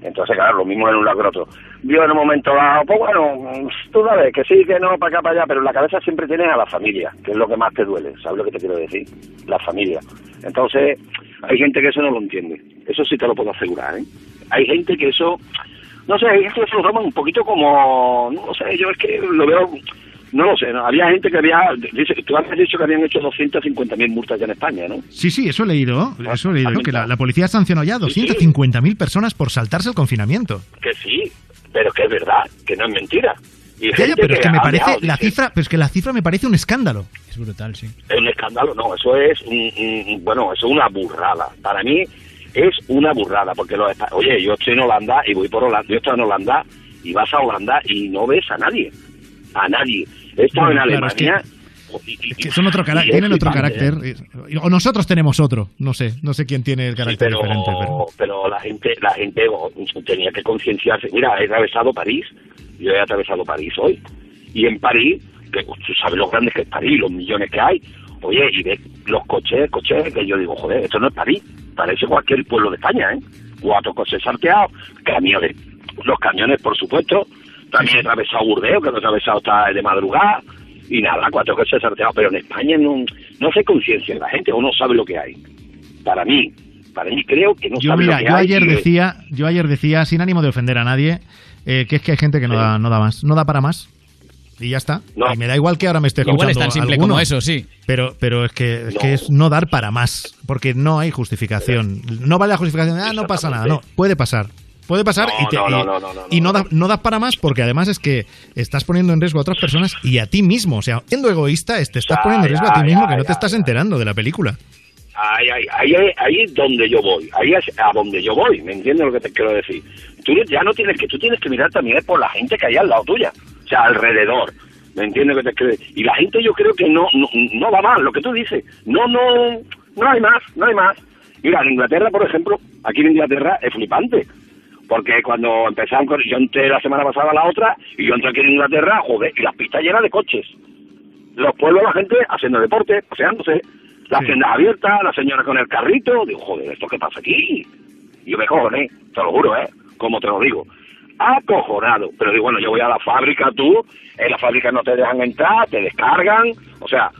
Entonces, claro, lo mismo en un lado que otro. Yo en un momento dado, pues bueno, tú sabes, que sí, que no, para acá, para allá, pero en la cabeza siempre tienes a la familia, que es lo que más te duele, ¿sabes lo que te quiero decir? La familia. Entonces, hay gente que eso no lo entiende, eso sí te lo puedo asegurar, ¿eh? Hay gente que eso, no sé, hay gente que se lo toma un poquito como, no sé, yo es que lo veo, no lo sé, ¿no? había gente que había, dice, tú has dicho que habían hecho 250.000 multas ya en España, ¿no? Sí, sí, eso he leído, eso he leído, ah, que la, la policía sancionó ya 250.000 personas por saltarse el confinamiento. Que sí, pero que es verdad, que no es mentira. Y Ya, ya, pero es que me parece dejado, la dice, cifra, pero es que la cifra me parece un escándalo. Es brutal, sí. Es un escándalo, no, eso es, un- un- bueno, eso es una burrada. Para mí es una burrada, porque los oye, yo estoy en Holanda y voy por Holanda, yo estoy en Holanda y vas a Holanda y no ves a nadie, a nadie. He estado Bueno, en claro, es que- Alemania y- y- Que son otro es tienen otro flipante, carácter. ¿eh? O nosotros tenemos otro. No sé, no sé quién tiene el Sí, carácter pero, diferente. Pero... pero la gente, la gente oh, tenía que concienciarse. Mira, he atravesado París, yo he atravesado París hoy, y en París, que tú sabes lo grande que es París, los millones que hay, oye, y ves los coches, coches, que yo digo, joder, esto no es París, parece cualquier pueblo de España, ¿eh? Cuatro coches salteados, camiones, los camiones, por supuesto, también he atravesado Burdeos, que lo he atravesado hasta de madrugada, y nada, cuatro coches salteados, pero en España no, no se conciencia la gente, o no sabe lo que hay. Para mí, para mí creo que no Yo sabe mira, lo que yo hay. ayer decía, yo ayer decía, sin ánimo de ofender a nadie, eh, que es que hay gente que no da, no da más, no da para más. Y ya está. Y me da igual que ahora me esté Igual escuchando es tan simple alguno, como eso, sí. Pero, pero es que es, que es no dar para más, porque no hay justificación. No vale la justificación de, ah, no pasa nada. No, puede pasar. Puede pasar No, y, te- no, y- no, no, no, no, y no, da- no das para más porque además es que estás poniendo en riesgo a otras personas y a ti mismo. O sea, siendo egoísta, te estás Ya, poniendo en riesgo a ti mismo ya, que no ya, te estás enterando de la película. Ahí, ahí, ahí, ahí es donde yo voy, ahí es a donde yo voy, ¿me entiendes lo que te quiero decir? Tú ya no tienes que, tú tienes que mirar también por la gente que hay al lado tuya, o sea, alrededor, ¿me entiendes lo que te quiero decir? Y la gente yo creo que no, no, no va mal, lo que tú dices, no, no, no hay más, no hay más. Mira, en Inglaterra, por ejemplo, aquí en Inglaterra es flipante, porque cuando empezaron con, yo entré la semana pasada a la otra, y yo entré aquí en Inglaterra, joder, y las pistas llenas de coches los pueblos la gente haciendo deporte, paseándose, las tiendas abiertas, la señora con el carrito, digo, joder, ¿esto qué pasa aquí? Y yo me cojoné, te lo juro, ¿eh? Como te lo digo. Acojonado. Pero digo, bueno, yo voy a la fábrica, tú, en la fábrica no te dejan entrar, te descargan, o sea,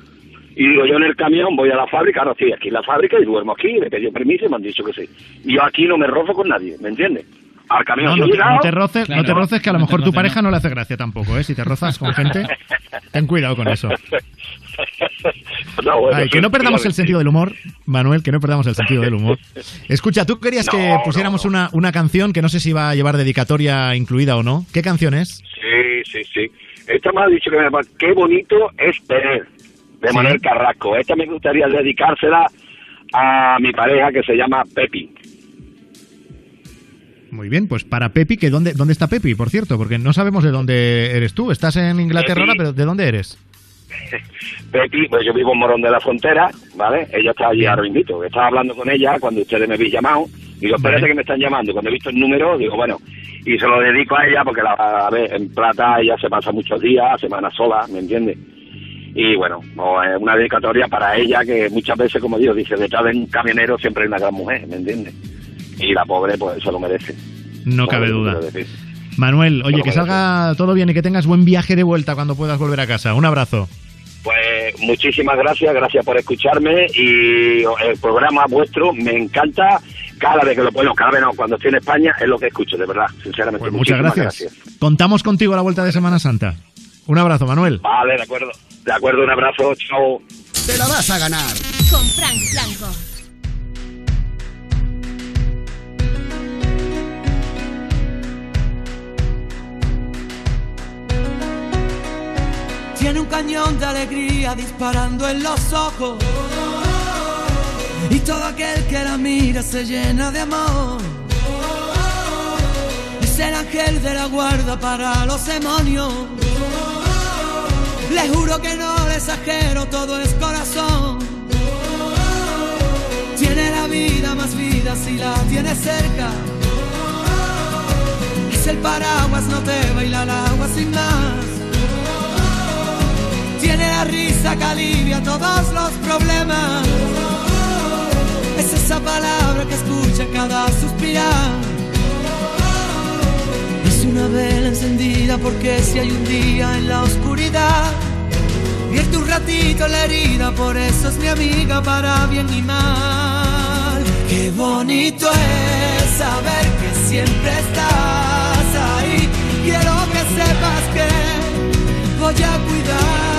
y digo, yo en el camión voy a la fábrica, ahora estoy aquí en la fábrica y duermo aquí, me pedí permiso y me han dicho que sí. Y yo aquí no me rozo con nadie, ¿me entiendes? Al camión No, te, llegado- no te roces, no te roces, que a lo mejor tu pareja no. le hace gracia tampoco, ¿eh? Si te rozas con gente, ten cuidado con eso. No, bueno, Ay, que no perdamos el sentido del humor, Manuel, que no perdamos el sentido del humor. Escucha, tú querías que No, pusiéramos Una, una canción que no sé si va a llevar dedicatoria incluida o no. ¿Qué canción es? Sí, sí, sí. Esta me ha dicho que me qué bonito es tener, de Sí. Manuel Carrasco. Esta me gustaría dedicársela a mi pareja que se llama Pepi. Muy bien, pues para Pepi, que dónde, ¿dónde está Pepi, por cierto? Porque no sabemos de dónde eres tú. Estás en Inglaterra, ahora, pero ¿de dónde eres? Pepi, pues yo vivo en Morón de la Frontera, ¿vale? Ella está allí ahora invito. Estaba hablando con ella cuando ustedes me habéis llamado. Digo, espérate que me están llamando. Cuando he visto el número, digo, bueno, y se lo dedico a ella porque la, a ver, en Plata ella se pasa muchos días, semanas sola, ¿me entiendes? Y bueno, pues, es una dedicatoria para ella que muchas veces, como digo, dice, detrás de un camionero siempre hay una gran mujer, ¿me entiendes? Y la pobre, pues se lo merece. No ¿Sabes cabe duda. Manuel, oye, que salga todo bien y que tengas buen viaje de vuelta cuando puedas volver a casa. Un abrazo. Pues muchísimas gracias, gracias por escucharme y el programa vuestro me encanta cada vez que lo bueno, cada vez no, cuando estoy en España es lo que escucho, de verdad, sinceramente. Pues muchas gracias. Contamos contigo a la vuelta de Semana Santa. Un abrazo, Manuel. Vale, de acuerdo, de acuerdo, un abrazo, chao. Te la vas a ganar. Con Frank Blanco. Tiene un cañón de alegría disparando en los ojos. Y todo aquel que la mira se llena de amor. Es el ángel de la guarda para los demonios. Le juro que no le exagero, todo es corazón. Tiene la vida más vida si la tiene cerca. Es el paraguas, no te baila el agua sin más. Tiene la risa que alivia todos los problemas. Es esa palabra que escucha cada suspirar. Es una vela encendida porque si hay un día en la oscuridad, vierte un ratito la herida, por eso es mi amiga para bien y mal. Qué bonito es saber que siempre estás ahí. Quiero que sepas que voy a cuidar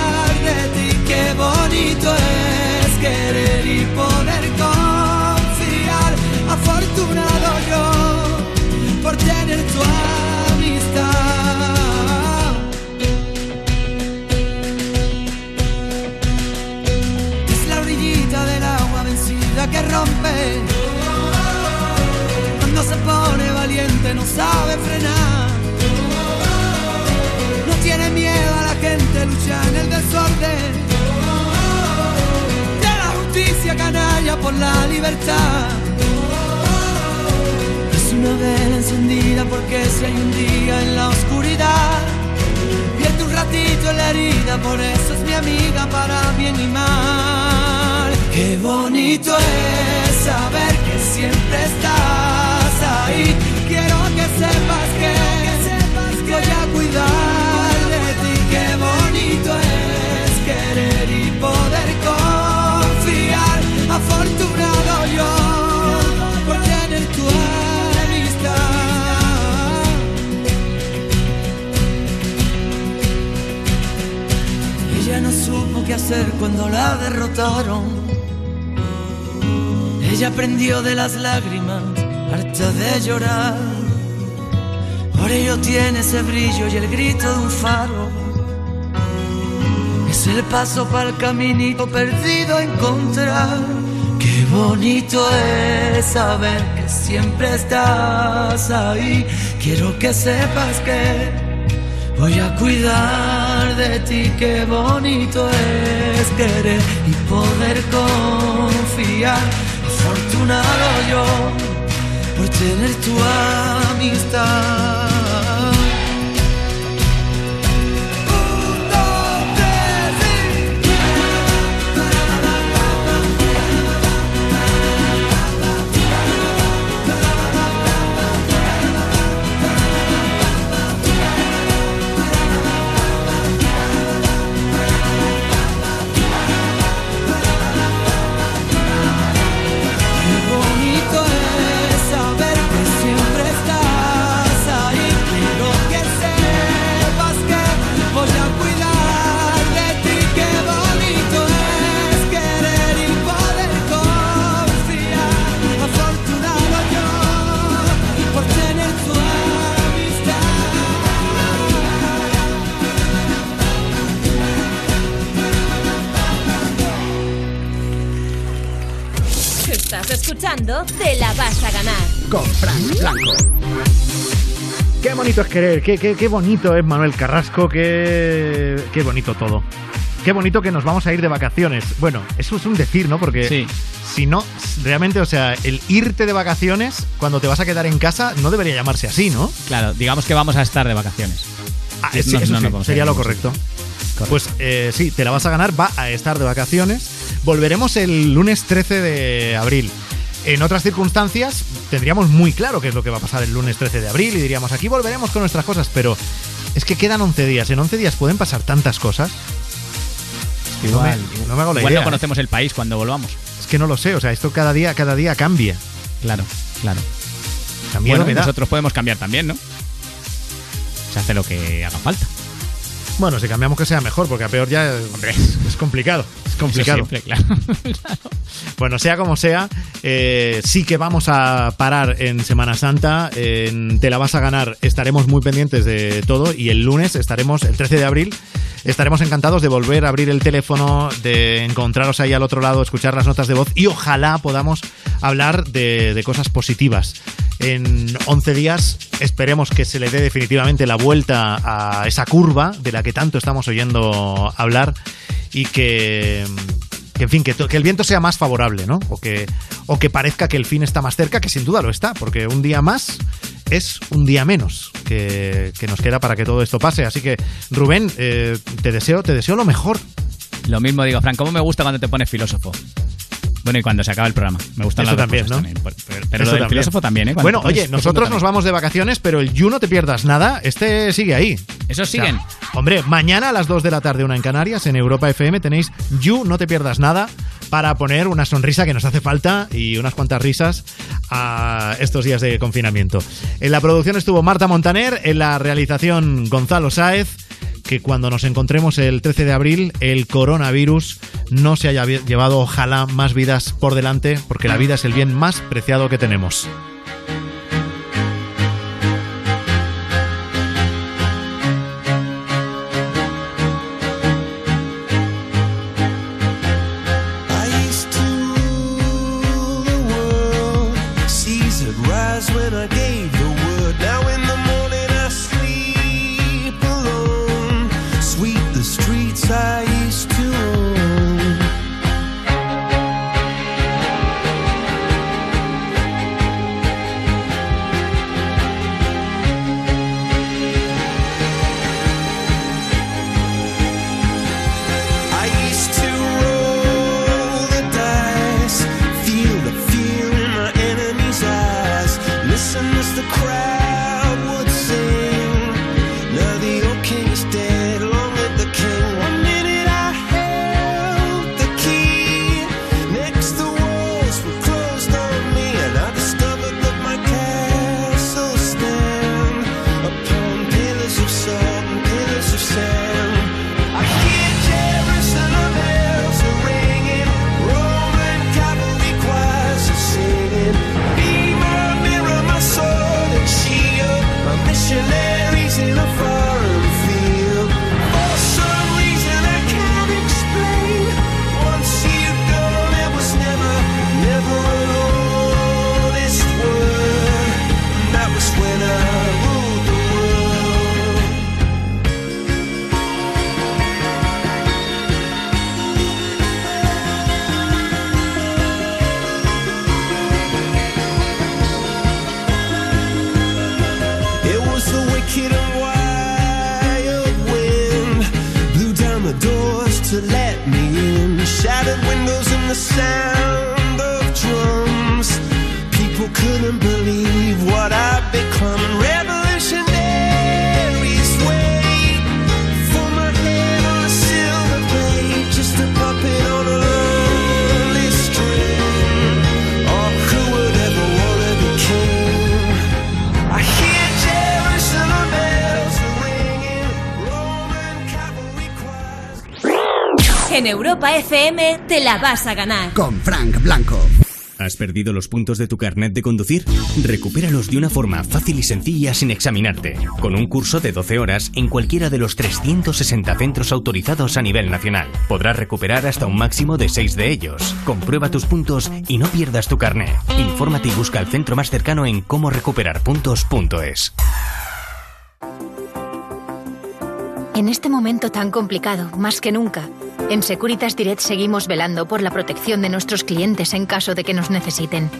ti, qué bonito es querer y poder confiar. Afortunado yo por tener tu amistad. Es la orillita del agua vencida que rompe. Cuando se pone valiente no sabe frenar. No tiene miedo gente, lucha en el desorden. De la justicia canalla por la libertad. Es una vela encendida porque si hay un día en la oscuridad. Vierte un ratito en la herida, por eso es mi amiga para bien y mal. Qué bonito es saber que siempre estás ahí. Quiero que sepas que voy a cuidar de ti. Qué bonito es querer y poder confiar. Afortunado yo por tener tu amistad. Ella no supo qué hacer cuando la derrotaron. Ella aprendió de las lágrimas, harta de llorar. Por ello tiene ese brillo y el grito de un faro. El paso para el caminito perdido encontrar. Qué bonito es saber que siempre estás ahí. Quiero que sepas que Voy a cuidar de ti, qué bonito es querer y poder confiar. Afortunado yo por tener tu amistad. Con Frank Blanco. Qué bonito es querer, qué, qué, qué bonito es Manuel Carrasco, qué, qué bonito todo. Qué bonito que nos vamos a ir de vacaciones. Bueno, eso es un decir, ¿no? Porque si no, realmente, o sea, el irte de vacaciones cuando te vas a quedar en casa no debería llamarse así, ¿no? Claro, digamos que vamos a estar de vacaciones. Ah, sí, no- eso no sí, sería lo correcto. Pues eh, sí, te la vas a ganar, va a estar de vacaciones. Volveremos el lunes 13 de abril. En otras circunstancias tendríamos muy claro qué es lo que va a pasar el lunes 13 de abril y diríamos, aquí volveremos con nuestras cosas, pero es que quedan 11 días. En 11 días pueden pasar tantas cosas. que no Igual, me- no me hago la igual idea, no ¿eh? conocemos el país cuando volvamos. Es que no lo sé, o sea, esto cada día, cada día cambia. Claro, claro. También Bueno, nosotros podemos cambiar también, ¿no? Se hace lo que haga falta. Bueno, si cambiamos que sea mejor, porque a peor ya es complicado. Es complicado. Siempre, claro. Bueno, sea como sea, eh, sí que vamos a parar en Semana Santa. En Te la vas a ganar. Estaremos muy pendientes de todo y el lunes estaremos, el 13 de abril, estaremos encantados de volver a abrir el teléfono, de encontraros ahí al otro lado, escuchar las notas de voz y ojalá podamos hablar de, de cosas positivas. En 11 días esperemos que se le dé definitivamente la vuelta a esa curva de la que tanto estamos oyendo hablar y que, que en fin, que, que el viento sea más favorable, ¿no? O que, o que parezca que el fin está más cerca, que sin duda lo está, porque un día más es un día menos que, que nos queda para que todo esto pase. Así que, Rubén, eh, te deseo, te deseo lo mejor. Lo mismo digo, Fran, ¿cómo me gusta cuando te pones filósofo? Bueno, y cuando se acaba el programa. Me gustan Eso también, ¿no? también. Pero, pero- Eso lo del también. filósofo también, ¿eh? Cuando Bueno, oye, nosotros nos vamos de vacaciones, pero el You no te pierdas nada, este sigue ahí. ¿Esos O sea, siguen? hombre, mañana a las 2 de la tarde, una en Canarias, en Europa FM, tenéis You no te pierdas nada para poner una sonrisa que nos hace falta y unas cuantas risas a estos días de confinamiento. En la producción estuvo Marta Montaner, en la realización Gonzalo Sáez. Que cuando nos encontremos el 13 de abril, el coronavirus no se haya llevado, ojalá, más vidas por delante, porque la vida es el bien más preciado que tenemos. Te la vas a ganar. Con Frank Blanco. ¿Has perdido los puntos de tu carnet de conducir? Recupéralos de una forma fácil y sencilla sin examinarte, con un curso de 12 horas en cualquiera de los 360 centros autorizados a nivel nacional. Podrás recuperar hasta un máximo de 6 de ellos. Comprueba tus puntos y no pierdas tu carnet. Infórmate y busca el centro más cercano en cómo recuperar puntos.es. En este momento tan complicado, más que nunca, en Securitas Direct seguimos velando por la protección de nuestros clientes en caso de que nos necesiten.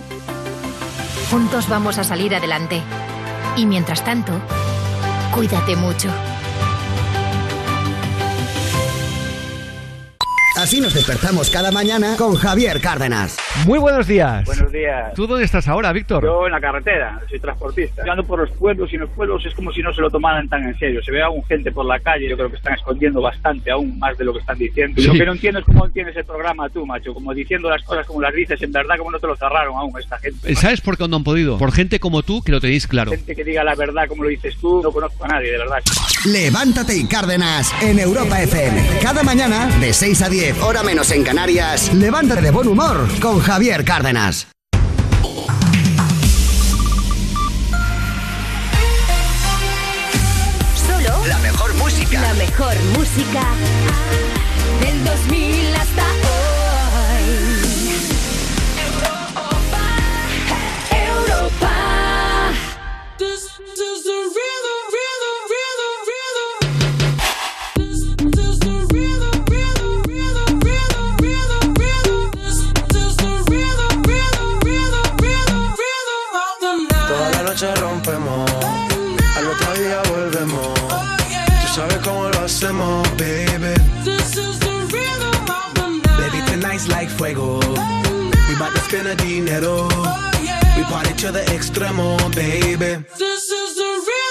Juntos vamos a salir adelante. Y mientras tanto, cuídate mucho. Así nos despertamos cada mañana con Javier Cárdenas. Muy buenos días. Buenos días. ¿Tú dónde estás ahora, Víctor? Yo en la carretera, soy transportista. Yo ando por los pueblos y en los pueblos es como si no se lo tomaran tan en serio. Se ve aún gente por la calle, yo creo que están escondiendo bastante, aún más de lo que están diciendo. Y Sí. Lo que no entiendo es cómo tienes el programa tú, macho, como diciendo las cosas como las dices, en verdad como no te lo cerraron aún esta gente. ¿Sabes por qué no han podido? Por gente como tú que lo tenéis claro. Gente que diga la verdad como lo dices tú, no conozco a nadie, de verdad. Levántate y Cárdenas en Europa FM. Cada mañana, de 6 a 10, hora menos en Canarias, levántate de buen humor con Javier Cárdenas. Solo La mejor música. La mejor música del 2000 hasta hoy. Europa, Europa. Toda cómo lo hacemos, baby. Baby, tonight's like fuego. We bout to spend a dinero. We party to the extremo, baby. This is the